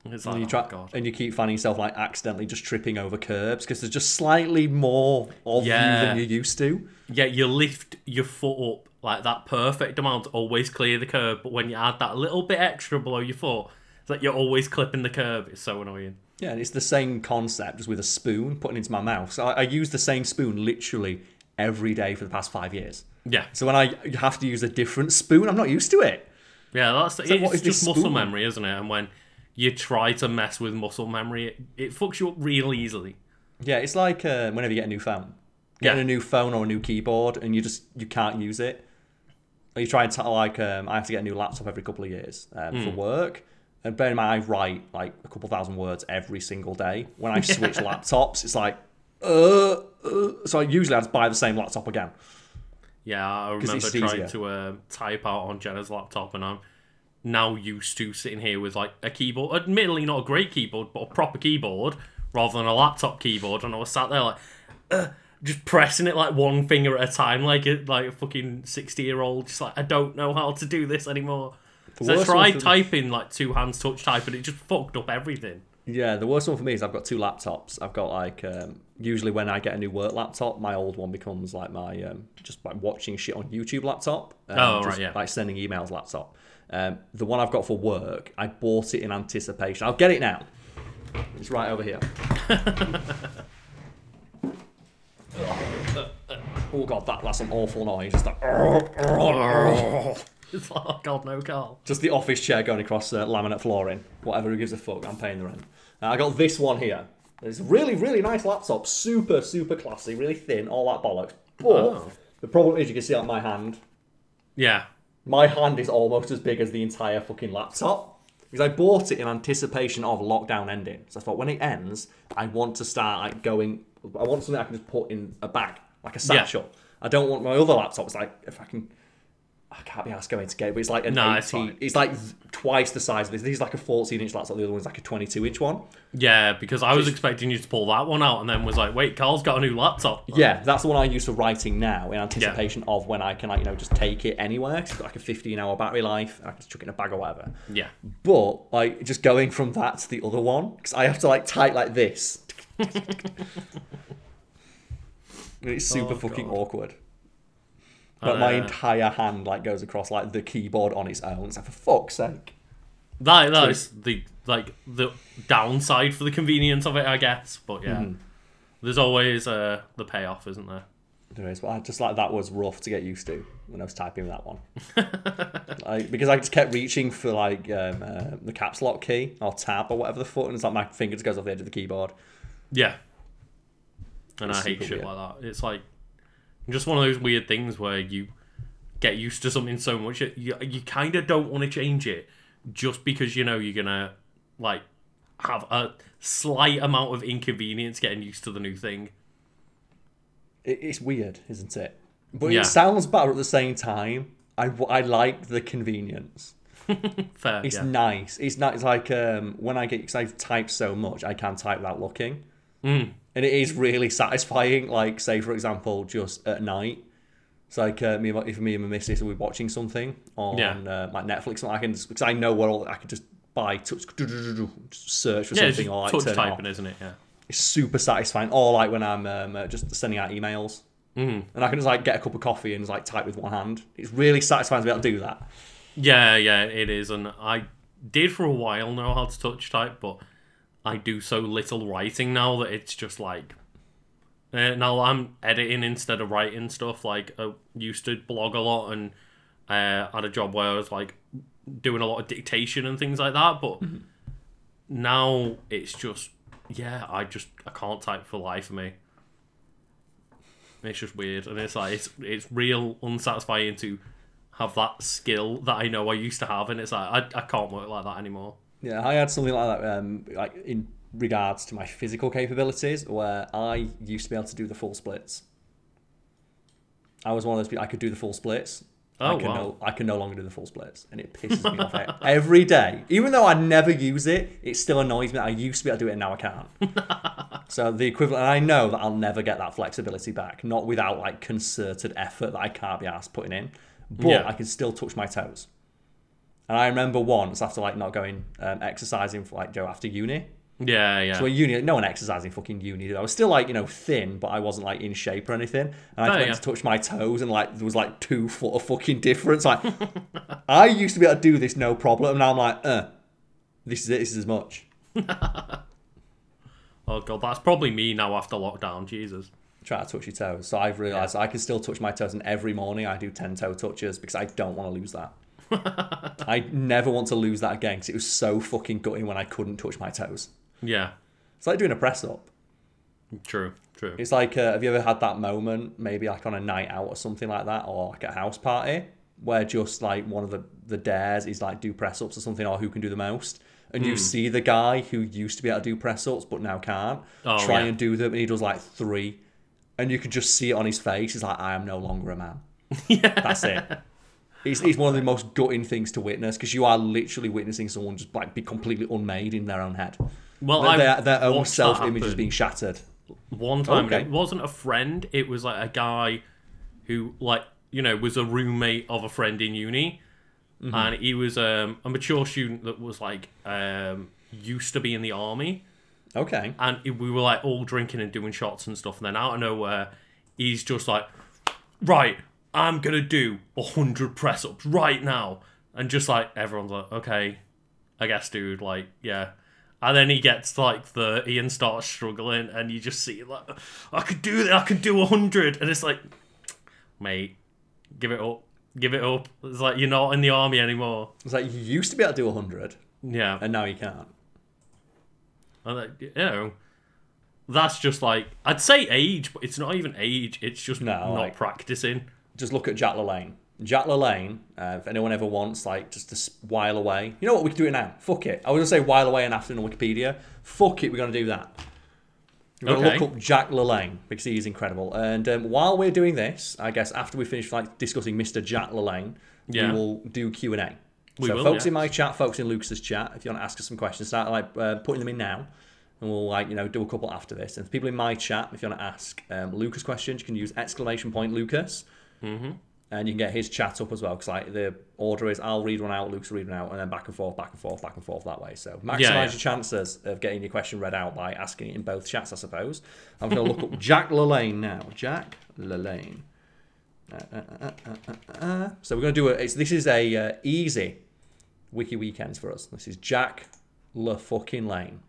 It's like, And you oh try, god. and you keep finding yourself like accidentally just tripping over curbs because there's just slightly more of you than you used to. Yeah, you lift your foot up like that perfect amount to always clear the curb, but when you add that little bit extra below your foot, it's like you're always clipping the curb. It's so annoying. Yeah, and it's the same concept, just with a spoon putting into my mouth. So I, I use the same spoon literally every day for the past five years. Yeah. So when I have to use a different spoon, I'm not used to it. Yeah, that's like, it's what is just muscle spoon? memory, isn't it? And when you try to mess with muscle memory, it, it fucks you up real easily. Yeah, it's like uh, whenever you get a new phone, getting Yeah. a new phone or a new keyboard, and you just you can't use it. Or you try and t- like um, I have to get a new laptop every couple of years um, Hmm. for work. And bear in mind, I write like a couple thousand words every single day. When I switch laptops, it's like, uh, uh, so I usually I just buy the same laptop again. Yeah, I remember easier. trying to uh, type out on Jenna's laptop, and I'm now used to sitting here with like a keyboard. Admittedly, not a great keyboard, but a proper keyboard rather than a laptop keyboard. And I was sat there like, uh, just pressing it like one finger at a time, like a like a fucking sixty year old. Just like I don't know how to do this anymore. So I tried typing like two hands touch type, and it just fucked up everything. Yeah, the worst one for me is I've got two laptops. I've got like um, usually when I get a new work laptop, my old one becomes like my um, just like watching shit on YouTube laptop. Um, Oh, right, yeah. Like sending emails laptop. Um, the one I've got for work, I bought it in anticipation. I'll get it now. It's right over here. oh god, that, that's an awful noise. Just like It's like, oh god, no, Carl. just the office chair going across uh, laminate flooring. Whatever, who gives a fuck? I'm paying the rent. Uh, I got this one here. It's a really, really nice laptop. Super, super classy, really thin, all that bollocks. But Oh. the problem is, you can see on my hand. Yeah, My hand is almost as big as the entire fucking laptop. Because I bought it in anticipation of lockdown ending. So I thought when it ends, I want to start like going. I want something I can just put in a bag, like a Yeah. satchel. I don't want my other laptop. It's like if I can. I can't be asked going to get it, but it's like an No, 18. it's. It's like twice the size of this. This is like a 14 inch laptop. The other one's like a 22 inch one. yeah, because I was expecting you to pull that one out, and then was like, wait, Carl's got a new laptop. Yeah, that's the one I use for writing now in anticipation of when I can like you know just take it anywhere. 'cause It's got like a 15 hour battery life. I can just chuck it in a bag or whatever. Yeah. But like just going from that to the other one because I have to like type like this. It's super Oh, fucking God. awkward. But my Uh, entire hand like goes across like the keyboard on its own. It's like for fuck's sake. That that is the like the downside for the convenience of it, I guess. But yeah, Mm-hmm. there's always uh, the payoff, isn't there? There is, but I just like that was rough to get used to when I was typing that one. like, because I just kept reaching for like um, uh, the caps lock key or tab or whatever the foot, and it's like my finger just goes off the edge of the keyboard. Yeah. And It's I hate super shit weird. like that. It's like just one of those weird things where you get used to something so much you you kind of don't want to change it just because you know you're gonna like have a slight amount of inconvenience getting used to the new thing. It's weird, isn't it? But Yeah. it sounds better at the same time. I, I like the convenience. Fair, It's yeah. nice. It's not. It's like um, when I get because I've typed so much, I can type without looking, Mm. And it is really satisfying. Like say for example, just at night. It's like uh, me, and my- if me and my missus are watching something on Yeah. uh, like Netflix, and I can because I know what all I can just buy touch just search for Yeah, it's something or like touch turn typing, isn't it? Yeah. It's super satisfying. Or like when I'm um, uh, just sending out emails, Mm. and I can just like get a cup of coffee and just like type with one hand. It's really satisfying to be able to do that. Yeah, yeah, it is, and I did for a while know how to touch type, but I do so little writing now that it's just like. Uh, now I'm editing instead of writing stuff. Like I used to blog a lot and uh, had a job where I was like doing a lot of dictation and things like that. But now it's just yeah, I just I can't type for life of me. It's just weird, and it's like it's it's real unsatisfying to have that skill that I know I used to have, and it's like I, I can't work like that anymore. Yeah, I had something like that. Um, like in regards to my physical capabilities, where I used to be able to do the full splits. I was one of those people I could do the full splits. I Oh, can wow. no, I can no longer do the full splits, and it pisses me off every day. Even though I never use it, it still annoys me. I used to be able to do it, and now I can't. so the equivalent, and I know that I'll never get that flexibility back, not without like concerted effort that I can't be asked putting in. But Yeah. I can still touch my toes. And I remember once after like not going um, exercising for like Joe after uni. Yeah, yeah. So at uni, no one exercising fucking uni. Did. I was still like you know thin, but I wasn't like in shape or anything. And I Oh, went yeah. to touch my toes, and like there was like two foot of fucking difference. Like I used to be able to do this no problem, and now I'm like, uh, this is it. This is as much. oh god, that's probably me now after lockdown. Jesus. Try to touch your toes. So I've realised I can still touch my toes, and every morning I do ten toe touches because I don't want to lose that. I never want to lose that again because it was so fucking gutting when I couldn't touch my toes. Yeah. It's like doing a press up. True. True. It's like, uh, have you ever had that moment, maybe like on a night out or something like that, or like a house party, where just like one of the, the dares is like do press ups or something, or who can do the most? And Hmm. you see the guy who used to be able to do press ups but now can't Oh, try yeah. and do them, and he does like three, and you can just see it on his face. He's like, I am no longer a man. yeah. That's it. It's, it's one of the most gutting things to witness because you are literally witnessing someone just like be completely unmade in their own head. Well, Their, their, their own self image is being shattered. One time, Okay. it wasn't a friend. It was like a guy who, like, you know, was a roommate of a friend in uni, Mm-hmm. and he was um, a mature student that was like um, used to be in the army, Okay. and we were like all drinking and doing shots and stuff. And then out of nowhere, he's just like, "Right, I'm gonna do hundred press ups right now," and just like everyone's like, "Okay, I guess, dude, like, yeah." And then he gets like thirty and starts struggling, and you just see like, "I could do that. I could do hundred," and it's like, mate, give it up, give it up. It's like you're not in the army anymore. It's like you used to be able to do 100 Yeah, and now you can't. And like, you know, that's just like I'd say age, but it's not even age. It's just No, not like- practicing. Just look at Jack LaLanne. Jack LaLanne, uh, if anyone ever wants, like, just to while away. You know what? We can do it now. Fuck it. I was going to say while away and after on Wikipedia. Fuck it. We're going to do that. We're going to look up Jack LaLanne because he is incredible. And um, while we're doing this, I guess after we finish like discussing Mr. Jack LaLanne, Yeah. we will do Q and A. We So will, folks in my chat, folks in Lucas's chat, if you want to ask us some questions, start like uh, putting them in now, and we'll like you know do a couple after this. And for people in my chat, if you want to ask um, Lucas questions, you can use exclamation point Lucas, mm-hmm. and you can get his chat up as well. Because like the order is, I'll read one out, Luke's will read one out, and then back and forth, back and forth, back and forth that way. So maximize Yeah, yeah. your chances of getting your question read out by asking it in both chats, I suppose. I'm going to look up Jack LaLanne now. Jack LaLanne. Uh, uh, uh, uh, uh, uh. So we're going to do a. It's, this is a uh, easy wiki weekends for us. This is Jack La fucking Lane.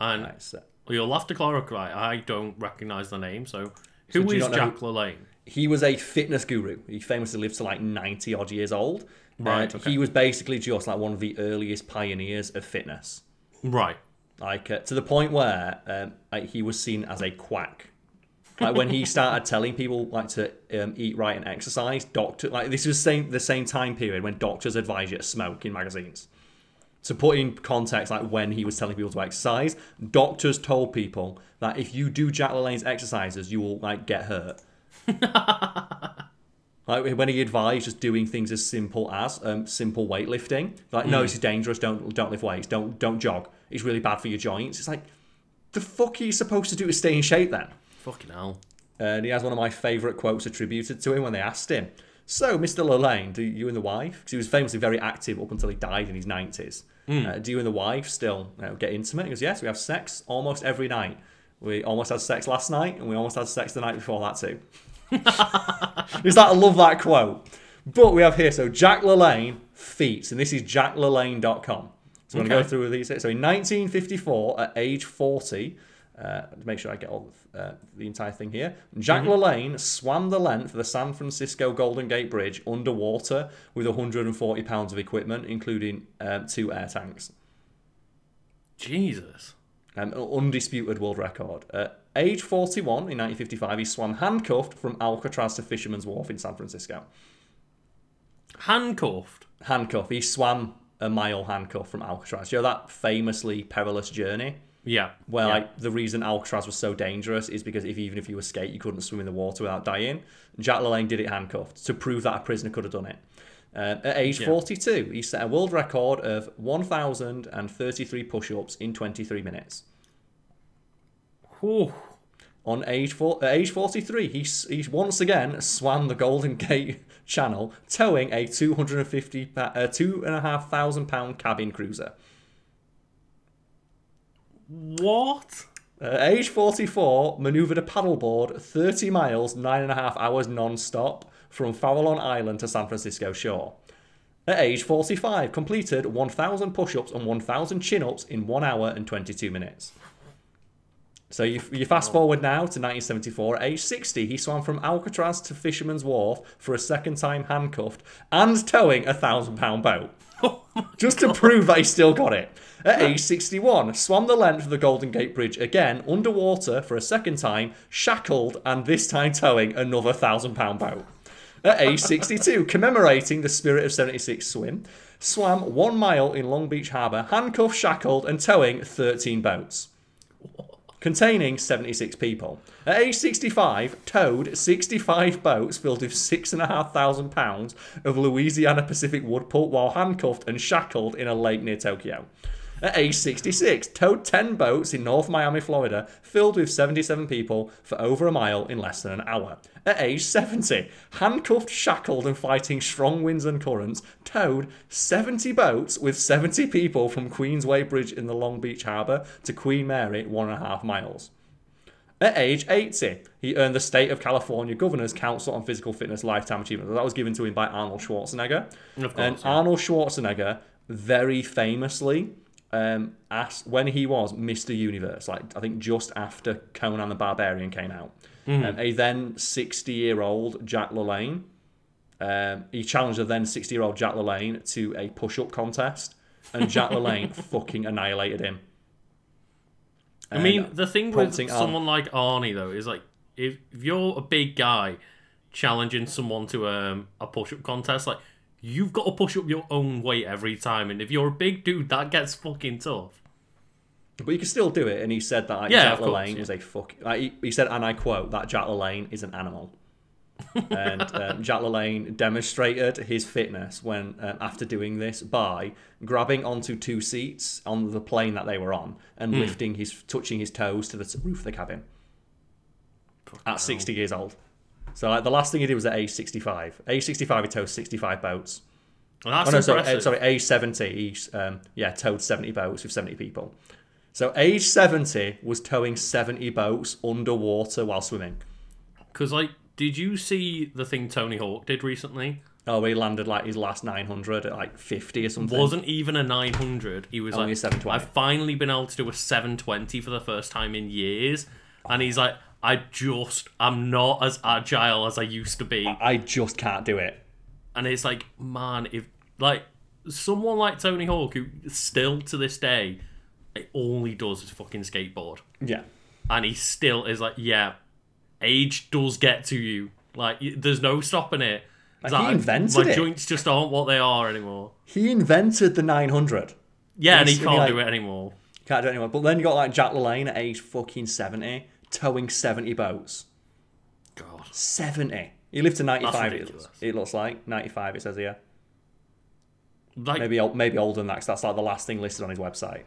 And Right, so you'll have to clarify. I don't recognize the name. So So who you is not know Jack LaLanne? He was a fitness guru. He famously lived to like 90 odd years old. Right, And okay. He was basically just like one of the earliest pioneers of fitness. Right. Like uh, to the point where um, like, he was seen as a quack. Like when he started telling people like to um, eat right and exercise, doctor like this was same the same time period when doctors advise you to smoke in magazines. To put in context, like when he was telling people to exercise, doctors told people that if you do Jack LaLanne's exercises, you will like get hurt. Like when he advised just doing things as simple as um, simple weightlifting, like no, this is dangerous. Don't don't lift weights. Don't don't jog. It's really bad for your joints. It's like the fuck are you supposed to do to stay in shape then? Fucking hell. And he has one of my favourite quotes attributed to him when they asked him, "So, Mr. LaLanne, do you and the wife? Because he was famously very active up until he died in his nineties. Uh, do you and the wife still you know, get intimate?" He goes, "Yes, we have sex almost every night. We almost had sex last night, and we almost had sex the night before that too." Is that I love that quote. But we have here, so Jack LaLanne feats, and this is jacklalanne.com. So I'm going to go through these. So in 1954, at age 40, uh, to make sure I get all of, uh, the entire thing here, Jack LaLanne swam the length of the San Francisco Golden Gate Bridge underwater with 140 pounds of equipment, including um, two air tanks. Jesus. Um, an undisputed world record. At age 41 in 1955, he swam handcuffed from Alcatraz to Fisherman's Wharf in San Francisco. Handcuffed. Handcuffed. He swam a mile handcuffed from Alcatraz. You know that famously perilous journey. Yeah. Where yeah. like the reason Alcatraz was so dangerous is because if even if you escaped, you couldn't swim in the water without dying. Jack LaLanne did it handcuffed to prove that a prisoner could have done it. Uh, at age Yeah. 42, he set a world record of 1,033 push-ups in 23 minutes. Whew. On age four, at age 43, he, he once again swam the Golden Gate Channel, towing a 250, uh, two and a half thousand pound cabin cruiser. What? At age 44, manoeuvred a paddleboard 30 miles, nine and a half hours non-stop from Farallon Island to San Francisco shore. At age 45, completed 1,000 push-ups and 1,000 chin-ups in 1 hour and 22 minutes. So you, you fast forward now to 1974. At age 60, he swam from Alcatraz to Fisherman's Wharf for a second time handcuffed and towing a thousand pound boat. Just to prove that he still got it. At age 61, swam the length of the Golden Gate Bridge again underwater for a second time, shackled and this time towing another thousand pound boat. At age 62, commemorating the Spirit of 76 swim, swam one mile in Long Beach Harbour, handcuffed, shackled, and towing 13 boats containing 76 people. At age 65, towed 65 boats filled with 6,500 pounds of Louisiana Pacific wood pulp while handcuffed and shackled in a lake near Tokyo. At age 66, towed 10 boats in North Miami, Florida, filled with 77 people for over a mile in less than an hour. At age 70, handcuffed, shackled, and fighting strong winds and currents, towed 70 boats with 70 people from Queensway Bridge in the Long Beach Harbour to Queen Mary, one and a half miles. At age 80, he earned the State of California Governor's Council on Physical Fitness Lifetime Achievement. That was given to him by Arnold Schwarzenegger. Course, and yeah. Arnold Schwarzenegger very famously um, asked when he was Mr. Universe, like I think just after Conan the Barbarian came out. Um, a then 60 year old Jack LaLanne, um, he challenged a then 60 year old Jack LaLanne to a push up contest, and Jack LaLanne fucking annihilated him. I mean, the thing with Ar- someone like Arnie though is like if, if you're a big guy challenging someone to um, a push-up contest, like you've got to push up your own weight every time, and if you're a big dude, that gets fucking tough. But you can still do it, and he said that like, Yeah, Jack LaLanne yeah. was a fuck. Like, he, he said, and I quote, that Jack LaLanne is an animal. and um, Jack LaLanne demonstrated his fitness when um, after doing this by grabbing onto two seats on the plane that they were on and Hmm. lifting his, touching his toes to the roof of the cabin at 60 years old. So like the last thing he did was at age 65. Age 65, he towed 65 boats. And that's Oh no, sorry, impressive. uh, sorry, age 70, he's um, yeah, towed 70 boats with 70 people. So age 70 was towing 70 boats underwater while swimming. Because like, did you see the thing Tony Hawk did recently? Oh, he landed like his last 900 at like 50 or something. Wasn't even a 900. He was Only like, a 720. I've finally been able to do a 720 for the first time in years. And he's like, I just, I'm not as agile as I used to be. I just can't do it. And it's like, man, if like someone like Tony Hawk, who still to this day, all he does is fucking skateboard, Yeah. and he still is like, yeah, age does get to you. Like, there's no stopping it. Like, he invented my it. joints just aren't what they are anymore. He invented the 900. Yeah, and he He's- can't like- do it anymore. Can't do it anymore. But then you got like Jack LaLanne at age fucking 70, towing 70 boats. God. 70. He lived to 95, it, ridiculous. it looks like. 95, it says here. Like, Maybe, maybe older than that, that's like the last thing listed on his website.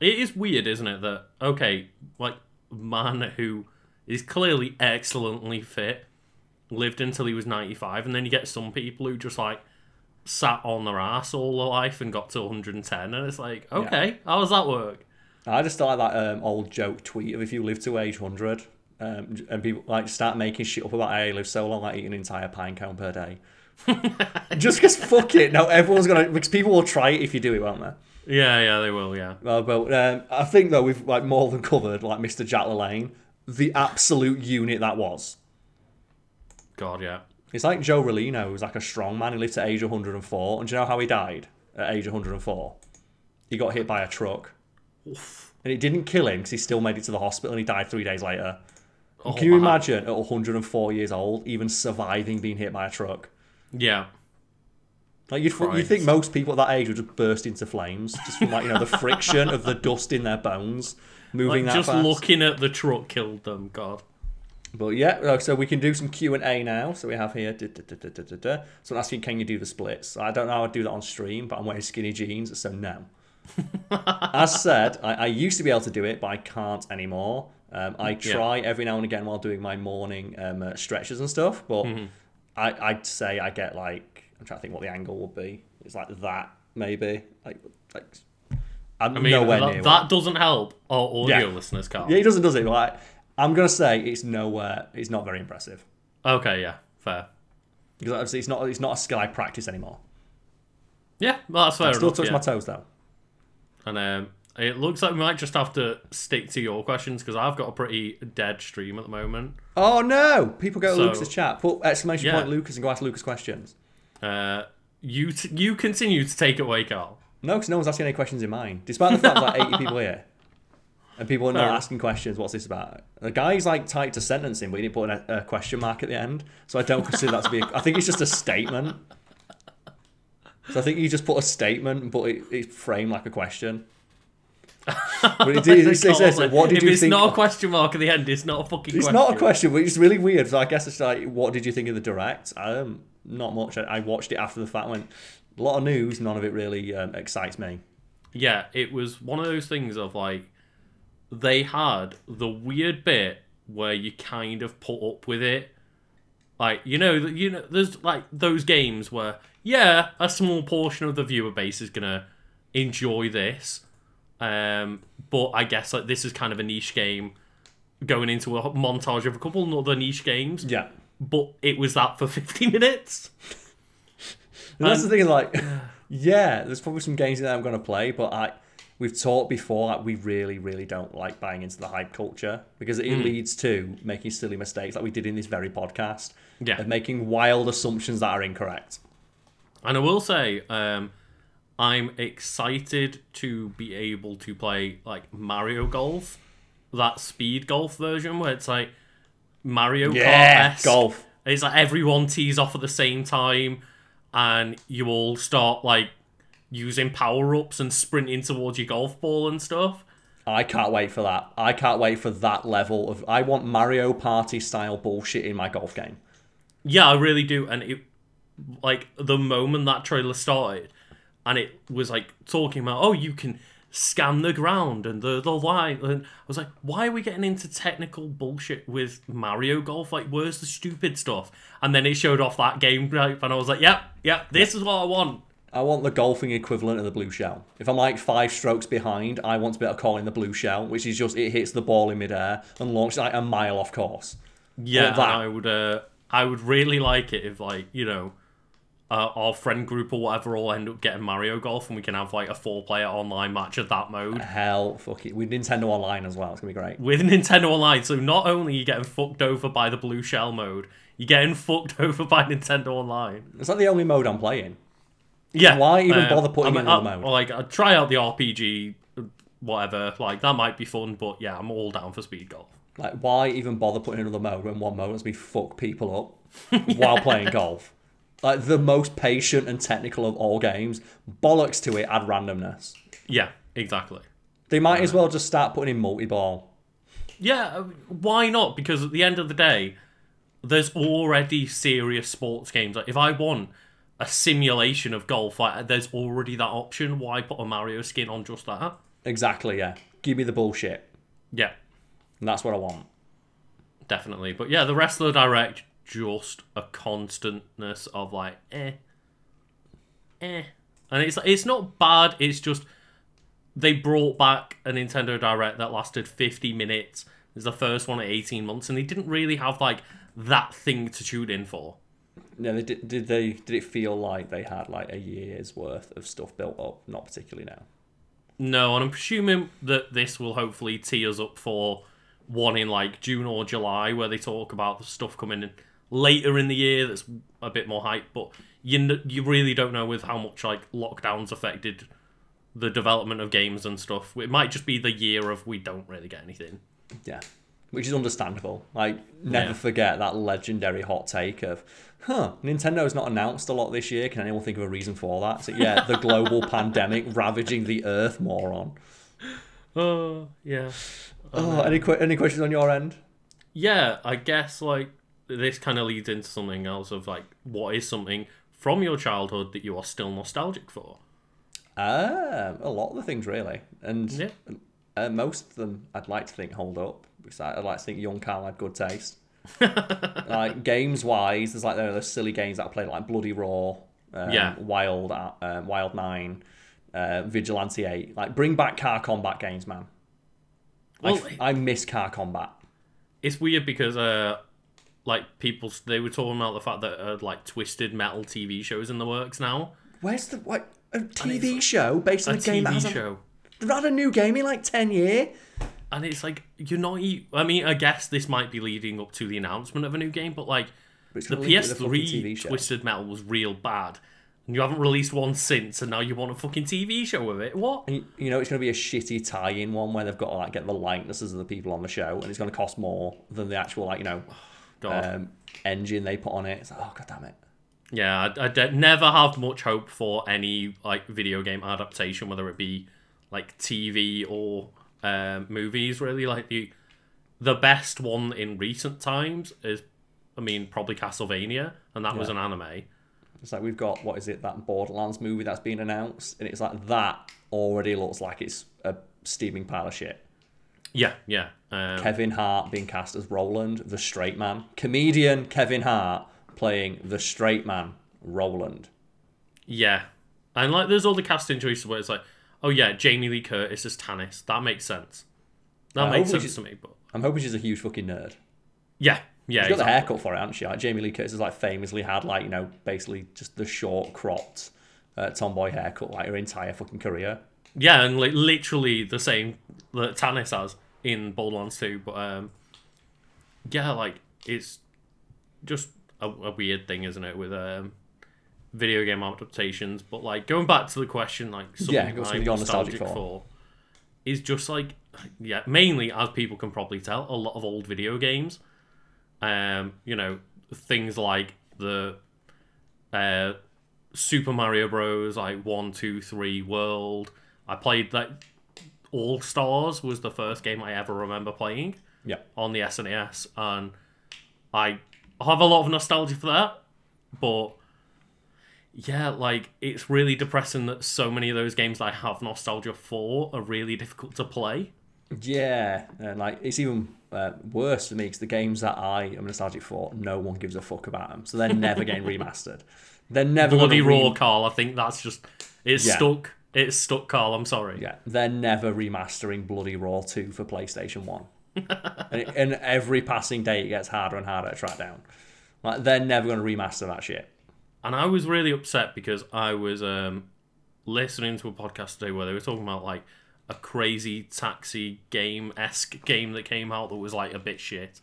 It is weird, isn't it? That okay, like man who is clearly excellently fit lived until he was ninety five, and then you get some people who just like sat on their ass all their life and got to 110, and it's like, okay, how does that work? I just like that um, old joke tweet of if you live to age 100 um, and people like start making shit up about you live so long, like eat an entire pine cone per day. just because fuck it. No, everyone's gonna because people will try it if you do it, won't they? Yeah, yeah, they will. Yeah, Well, but um, I think though we've like more than covered like Mr. Jack LaLanne, the absolute unit that was. God, yeah. It's like Joe Rollino, who's like a strong man. He lived to age 104, and do you know how he died at age 104? He got hit by a truck, and it didn't kill him because he still made it to the hospital, and he died three days later. Oh, Can you wow. imagine at 104 years old even surviving being hit by a truck? Yeah, Like you'd, you Christ. think most people at that age would just burst into flames just from like you know the friction of the dust in their bones. moving Like, that just fast. looking at the truck killed them. God. But yeah, so we can do some Q and A now. So we have here. Da, da, da. So I'm asking, can you do the splits? I don't know how I'd do that on stream, but I'm wearing skinny jeans, so no. As said, I, I used to be able to do it, but I can't anymore. Um, I try every now and again while doing my morning um, uh, stretches and stuff, but Mm-hmm. I, I'd say I get like I'm trying to think what the angle would be. It's like that maybe, like like I'm I mean, nowhere that, near. that one. doesn't help our audio Yeah. listeners, Carl. Yeah, he doesn't, does it? Like I'm gonna say it's nowhere. It's not very impressive. Okay, yeah, fair. because obviously it's not it's not a skill I practice anymore. Yeah, well, that's fair I still enough. touch yeah. my toes though. And um, it looks like we might just have to stick to your questions because I've got a pretty dead stream at the moment. Oh no! People go to So- Lucas's chat. Put exclamation Yeah. point Lucas and go ask Lucas questions. Uh, you t- you continue to take it away, Carl. No, because no one's asking any questions in mine. Despite the fact there's like 80 people here. And people are not Fair asking questions. What's this about? The guy's like typed a sentence in, but he didn't put a, a question mark at the end. So I don't consider that to be. A, I think it's just a statement. So I think he just put a statement, but it, it's framed like a question. But it, did, it, says, "What did if you it's think?" not a question mark at the end, it's not a fucking It's question. not a question, but it's really weird. So I guess it's like, what did you think of the direct? Um, not much. I, I watched it after the fact. Went a lot of news. None of it really um, excites me. Yeah, it was one of those things of like they had the weird bit where you kind of put up with it. Like you know, you know, there's like those games where yeah, a small portion of the viewer base is gonna enjoy this, um, but I guess like this is kind of a niche game going into a montage of a couple other niche games. Yeah, But it was that for 50 minutes. And that's the thing. Like, yeah, there's probably some games that I'm going to play, but I we've talked before. Like, we really, really don't like buying into the hype culture because it Hmm. leads to making silly mistakes, like we did in this very podcast, Yeah. of making wild assumptions that are incorrect. And I will say, um, I'm excited to be able to play like Mario Golf, that speed golf version where it's like Mario Yeah, Kart. golf. It's like everyone tees off at the same time, and you all start like using power ups and sprinting towards your golf ball and stuff. I can't wait for that. I can't wait for that level of. I want Mario Party style bullshit in my golf game. Yeah, I really do. And it, like, the moment that trailer started, and it was like talking about, oh, you can scan the ground and the the line, and I was like, why are we getting into technical bullshit with Mario Golf? Like, where's the stupid stuff? And then it showed off that game, right? And I was like, yep, yep, this is what I want. I want the golfing equivalent of the blue shell. If I'm like five strokes behind, I want to be able to call in the blue shell, which is just it hits the ball in midair and launches like a mile off course. Yeah, that. I would, uh, I would really like it if, like, you know. Uh, our friend group or whatever all end up getting Mario Golf, and we can have like a four-player online match of that mode. Hell, fuck it. With Nintendo Online as well, it's gonna be great. with Nintendo Online. So not only are you getting fucked over by the blue shell mode, you're getting fucked over by Nintendo Online. It's not the only mode I'm playing. Yeah. Why even bother putting I in another I- mode? Like, I'd try out the RPG, whatever. Like that might be fun, but yeah, I'm all down for speed golf. Like, why even bother putting another mode when one mode lets me fuck people up while playing golf? Like the most patient and technical of all games. Bollocks to it, add randomness. Yeah, exactly. They might as well just start putting in multi-ball. Yeah, uh, why not? Because at the end of the day, there's already serious sports games. Like if I want a simulation of golf, like there's already that option. Why put a Mario skin on just that? Exactly, yeah. Give me the bullshit. Yeah, And that's what I want. definitely. But yeah, the rest of the direct just a constantness of like eh, eh, and it's it's not bad. It's just they brought back a Nintendo Direct that lasted fifty minutes. It was the first one in eighteen months, and they didn't really have like that thing to tune in for. No, they did, did they did it feel like they had like a year's worth of stuff built up? Not particularly now. No, and I'm presuming that this will hopefully tee us up for one in like June or July, where they talk about the stuff coming in later in the year that's a bit more hype. But you n- you really don't know with how much like lockdowns affected the development of games and stuff. It might just be the year of we don't really get anything. Yeah. Which is understandable. Like, never Yeah. forget that legendary hot take of, huh, Nintendo's not announced a lot this year. Can anyone think of a reason for that? So, yeah, the global pandemic ravaging the earth, moron. Oh yeah. Oh, any que- any questions on your end? Yeah, I guess like this kind of leads into something else of like what is something from your childhood that you are still nostalgic for? Um, a lot of the things really, and Yeah. uh, most of them I'd like to think hold up. Because I- I'd like to think young Carl had good taste. like games wise, there's like those silly games that I played like Bloody Roar, um, Yeah. Wild, uh, um, Wild Nine, uh, Vigilante Eight. Like bring back car combat games, man. I Well, f- I miss car combat. it's weird because uh like people they were talking about the fact that uh, like twisted metal TV shows in the works now. Where's the what a TV show based on A a, game that TV hasn't show. they've had a new game in like ten years. And it's like you're not. I mean, I guess this might be leading up to the announcement of a new game, but like But the gonna lead to the fucking PS3 TV show. Twisted Metal was real bad, and you haven't released one since, and now you want a fucking TV show with it. What? You- you know it's going to be a shitty tie-in one where they've got to like get the likenesses of the people on the show, and it's going to cost more than the actual like you know. Um, engine they put on it. It's like, oh god damn it. Yeah, I, I de- never have much hope for any like video game adaptation, whether it be like TV or um, movies. Really, like the the best one in recent times is, I mean, probably Castlevania, and that was an anime. It's like we've got what is it that Borderlands movie that's been announced, and it's like that already looks like it's a steaming pile of shit. Yeah, yeah. Um, Kevin Hart being cast as Roland, the straight man. Comedian Kevin Hart playing the straight man, Roland. Yeah, and like there's all the casting choices where it's like, oh yeah, Jamie Lee Curtis as Tannis. That makes sense. That Uh, makes sense to me. But I'm hoping she's a huge fucking nerd. yeah, yeah, She's got the haircut for it, hasn't she? Like Jamie Lee Curtis has like famously had like you know basically just the short cropped uh, tomboy haircut like her entire fucking career. Yeah, and like literally the same that Tannis has in Borderlands 2. But um, yeah, like it's just a, a weird thing, isn't it, with um, video game adaptations? But like going back to the question, like something Yeah, I'm nostalgic nostalgic for. for. is just like yeah, mainly as people can probably tell, a lot of old video games. Um, you know, things like the uh Super Mario Bros. like one, two, three World. I played that. All Stars was the first game I ever remember playing Yeah. on the SNES, and I have a lot of nostalgia for that. But yeah, like it's really depressing that so many of those games I have nostalgia for are really difficult to play. Yeah, and like it's even uh, worse for me because the games that I am nostalgic for, no one gives a fuck about them, so they're never getting remastered. They're never Bloody re- Roar, Carl. I think that's just it's Yeah. stuck. It's stuck, Carl. I'm sorry. Yeah, they're never remastering Bloody Roar 2 for PlayStation 1. and, it, and every passing day it gets harder and harder to track down. Like they're never going to remaster that shit. And I was really upset because I was um, listening to a podcast today where they were talking about like a crazy taxi game esque game that came out that was like a bit shit.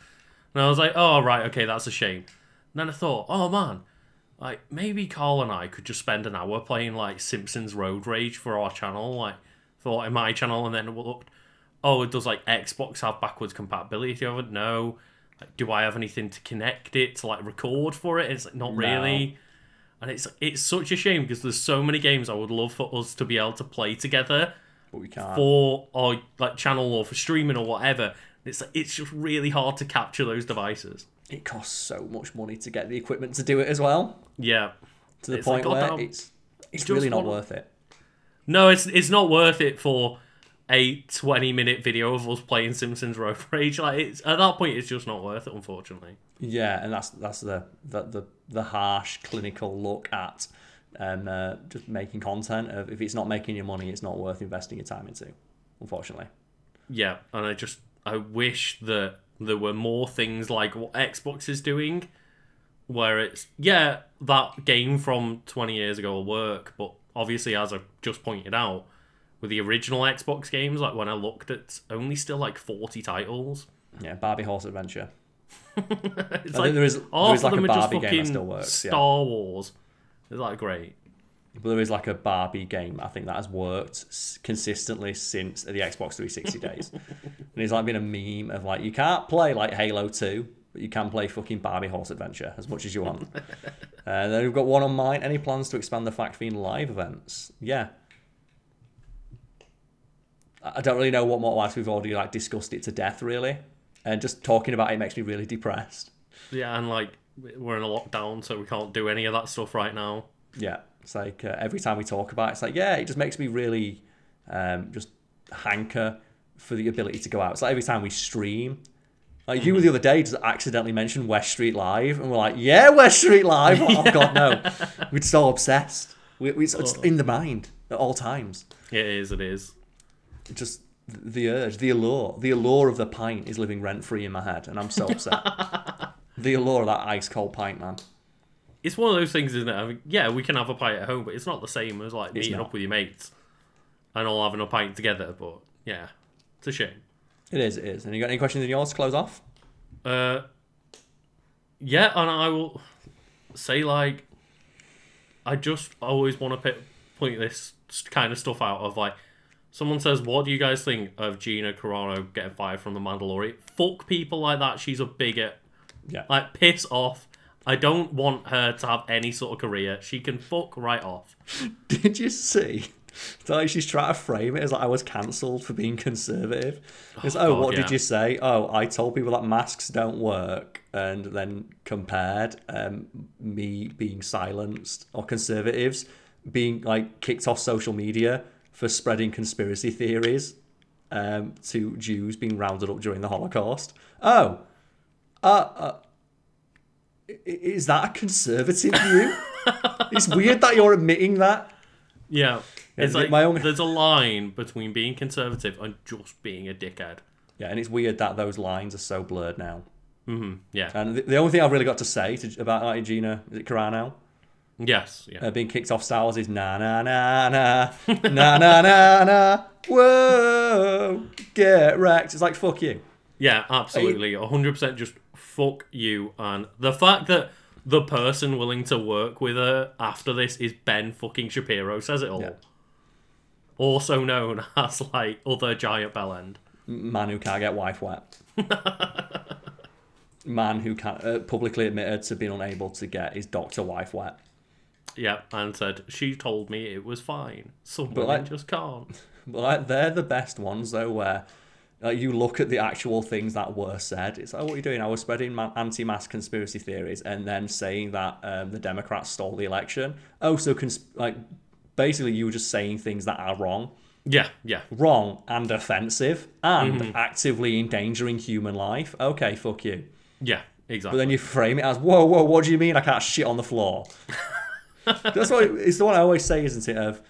And I was like, oh, right, okay, that's a shame. And then I thought, oh man, like maybe Carl and I could just spend an hour playing like Simpsons Road Rage for our channel, like for my channel, and then we looked, oh, does like Xbox have backwards compatibility of it? No. Like, do I have anything to connect it to like record for it? It's like not really. And it's it's such a shame because there's so many games I would love for us to be able to play together But we can't. for our like channel or for streaming or whatever. It's it's just really hard to capture those devices. It costs so much money to get the equipment to do it as well. Yeah. To the It's point like, where it's it's really not worth it. No, it's it's not worth it for a 20 minute video of us playing Simpsons Road Rage. Like it's at that point, it's just not worth it, unfortunately. Yeah, and that's that's the the the, the harsh clinical look at um, uh, just making content. Of if it's not making you money, it's not worth investing your time into. Unfortunately. Yeah, and I just I wish that there were more things like what Xbox is doing, where it's yeah that game from 20 years ago will work, but obviously as I just pointed out, with the original Xbox games, like when I looked at only still like 40 titles. Yeah, Barbie Horse Adventure. It's I like think there is there is of like a them are just Barbie game that still works. Yeah. Star Wars. Is that great? But there is like a Barbie game I think that has worked s- consistently since the Xbox 360 days. and it's like been a meme of like you can't play like Halo 2, but you can play fucking Barbie Horse Adventure as much as you want. and uh, then we've got one on mine. Any plans to expand the Fact Fiend live events? Yeah. I don't really know what more to ask. We've already like discussed it to death, really, and just talking about it makes me really depressed. Yeah, and like we're in a lockdown, so we can't do any of that stuff right now. Yeah, it's like uh, every time we talk about it, it's like yeah, it just makes me really um, just hanker for the ability to go out. It's like every time we stream. Like you the other day just accidentally mentioned West Street Live, and we're like, yeah, West Street Live. Oh God, no, we're so obsessed. We, we, it's in the mind at all times. It is. It is. Just the urge, the allure, the allure of the pint is living rent free in my head, and I'm so upset. the allure of that ice cold pint, man. It's one of those things, isn't it? I mean, yeah, we can have a pint at home, but it's not the same as like meeting not. up with your mates and all having a pint together. But yeah, it's a shame. It is, it is. And you got any questions in yours to close off? Uh, yeah, and I will say like, I just always want to point this kind of stuff out of like, someone says, "What do you guys think of Gina Carano getting fired from the Mandalorian?" Fuck people like that. She's a bigot. Yeah. Like piss off. I don't want her to have any sort of career. She can fuck right off. Did you see? Like she's trying to frame it as like I was cancelled for being conservative. It's oh, God, what yeah. did you say? Oh, I told people that masks don't work, and then compared um, me being silenced or conservatives being like kicked off social media for spreading conspiracy theories um, to Jews being rounded up during the Holocaust. Oh, uh, uh is that a conservative view? it's weird that you're admitting that. Yeah. It's like my own- there's a line between being conservative and just being a dickhead. Yeah, and it's weird that those lines are so blurred now. Yeah. And the, the only thing I've really got to say to, about like, Gina is it Carano yes. Yeah. uh, being kicked off Star Wars is na na na na na na na na whoa get wrecked. It's like fuck you. Yeah, absolutely. 100% just fuck you. And the fact that the person willing to work with her after this is Ben fucking Shapiro says it all. Yeah. Also known as, like, other giant bellend. Man who can't get wife wet. Man who can't uh, publicly admitted to being unable to get his doctor wife wet. Yeah, and said, she told me it was fine. Some women like- just can't. But like, they're the best ones though, where like, you look at the actual things that were said. It's like, what are you doing? I was spreading ma- anti-mask conspiracy theories and then saying that um, the Democrats stole the election. Oh, so cons- like basically you were just saying things that are wrong, Yeah, yeah. wrong and offensive, and actively endangering human life. Okay, fuck you. Yeah, exactly. But then you frame it as, whoa, whoa, what do you mean I can't shit on the floor? That's what it's the one I always say, isn't it? Of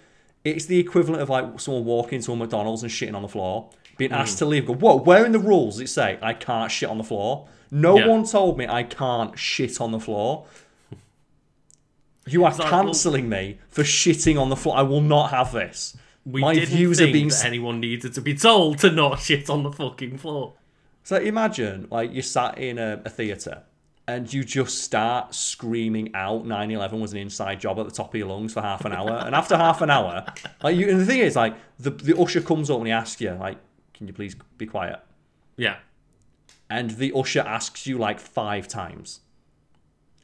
it's the equivalent of like someone walking to a McDonald's and shitting on the floor, being hmm. asked to leave. Go, whoa, where in the rules does it say I can't shit on the floor? No Yeah. one told me I can't shit on the floor. You are cancelling me for shitting on the floor. I will not have this. we My didn't views think are being. that anyone needed to be told to not shit on the fucking floor. So imagine like you're sat in a, a theatre and you just start screaming out 9-11 was an inside job at the top of your lungs for half an hour. and after half an hour, like you and the thing is like the the usher comes up and he asks you, like, can you please be quiet? Yeah. And the usher asks you like five times.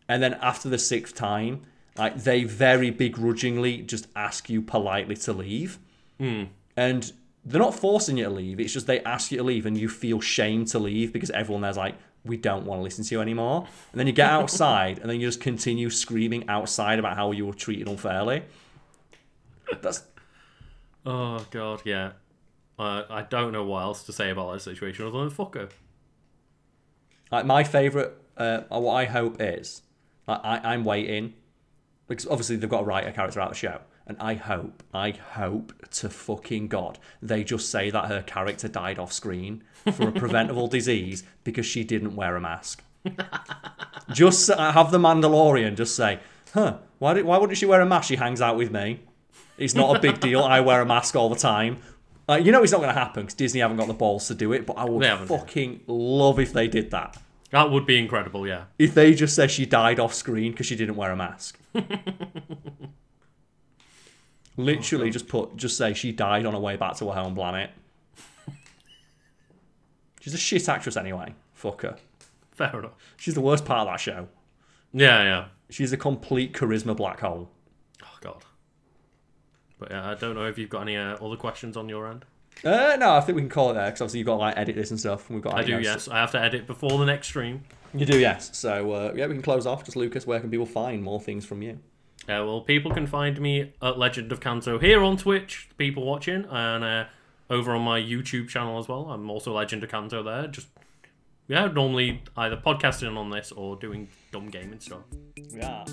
And then after the sixth time, like they very begrudgingly just ask you politely to leave. Hmm. And they're not forcing you to leave. It's just they ask you to leave and you feel shame to leave because everyone there's like, we don't want to listen to you anymore. And then you get outside and then you just continue screaming outside about how you were treated unfairly. That's Oh god, yeah. Uh, I don't know what else to say about that situation other than fuck her. like my favorite. Uh, what I hope is, like, I I'm waiting because obviously they've got to write a character out of the show, and I hope, I hope to fucking god they just say that her character died off screen for a preventable disease because she didn't wear a mask. just uh, have the Mandalorian just say, huh? Why did, why wouldn't she wear a mask? She hangs out with me. It's not a big deal. I wear a mask all the time. Uh, you know it's not going to happen because Disney haven't got the balls to do it. But I would They haven't, fucking love if they did that. That would be incredible, yeah. If they just say she died off screen because she didn't wear a mask. Literally, just put, just say she died on her way back to her home planet. She's a shit actress anyway. Fuck her. Fair enough. She's the worst part of that show. Yeah, yeah. She's a complete charisma black hole. Oh god. But yeah, I don't know if you've got any uh, other questions on your end. Uh, no, I think we can call it there because obviously you've got to like edit this and stuff. And we've got. I do, know, yes. I have to edit before the next stream. You do, yes. So uh, yeah, we can close off. Just Lucas, where can people find more things from you? Uh, well, people can find me at Legend of Kanto here on Twitch, people watching, and uh, over on my YouTube channel as well. I'm also Legend of Kanto there. Just, yeah, normally either podcasting on this or doing dumb gaming stuff. Yeah.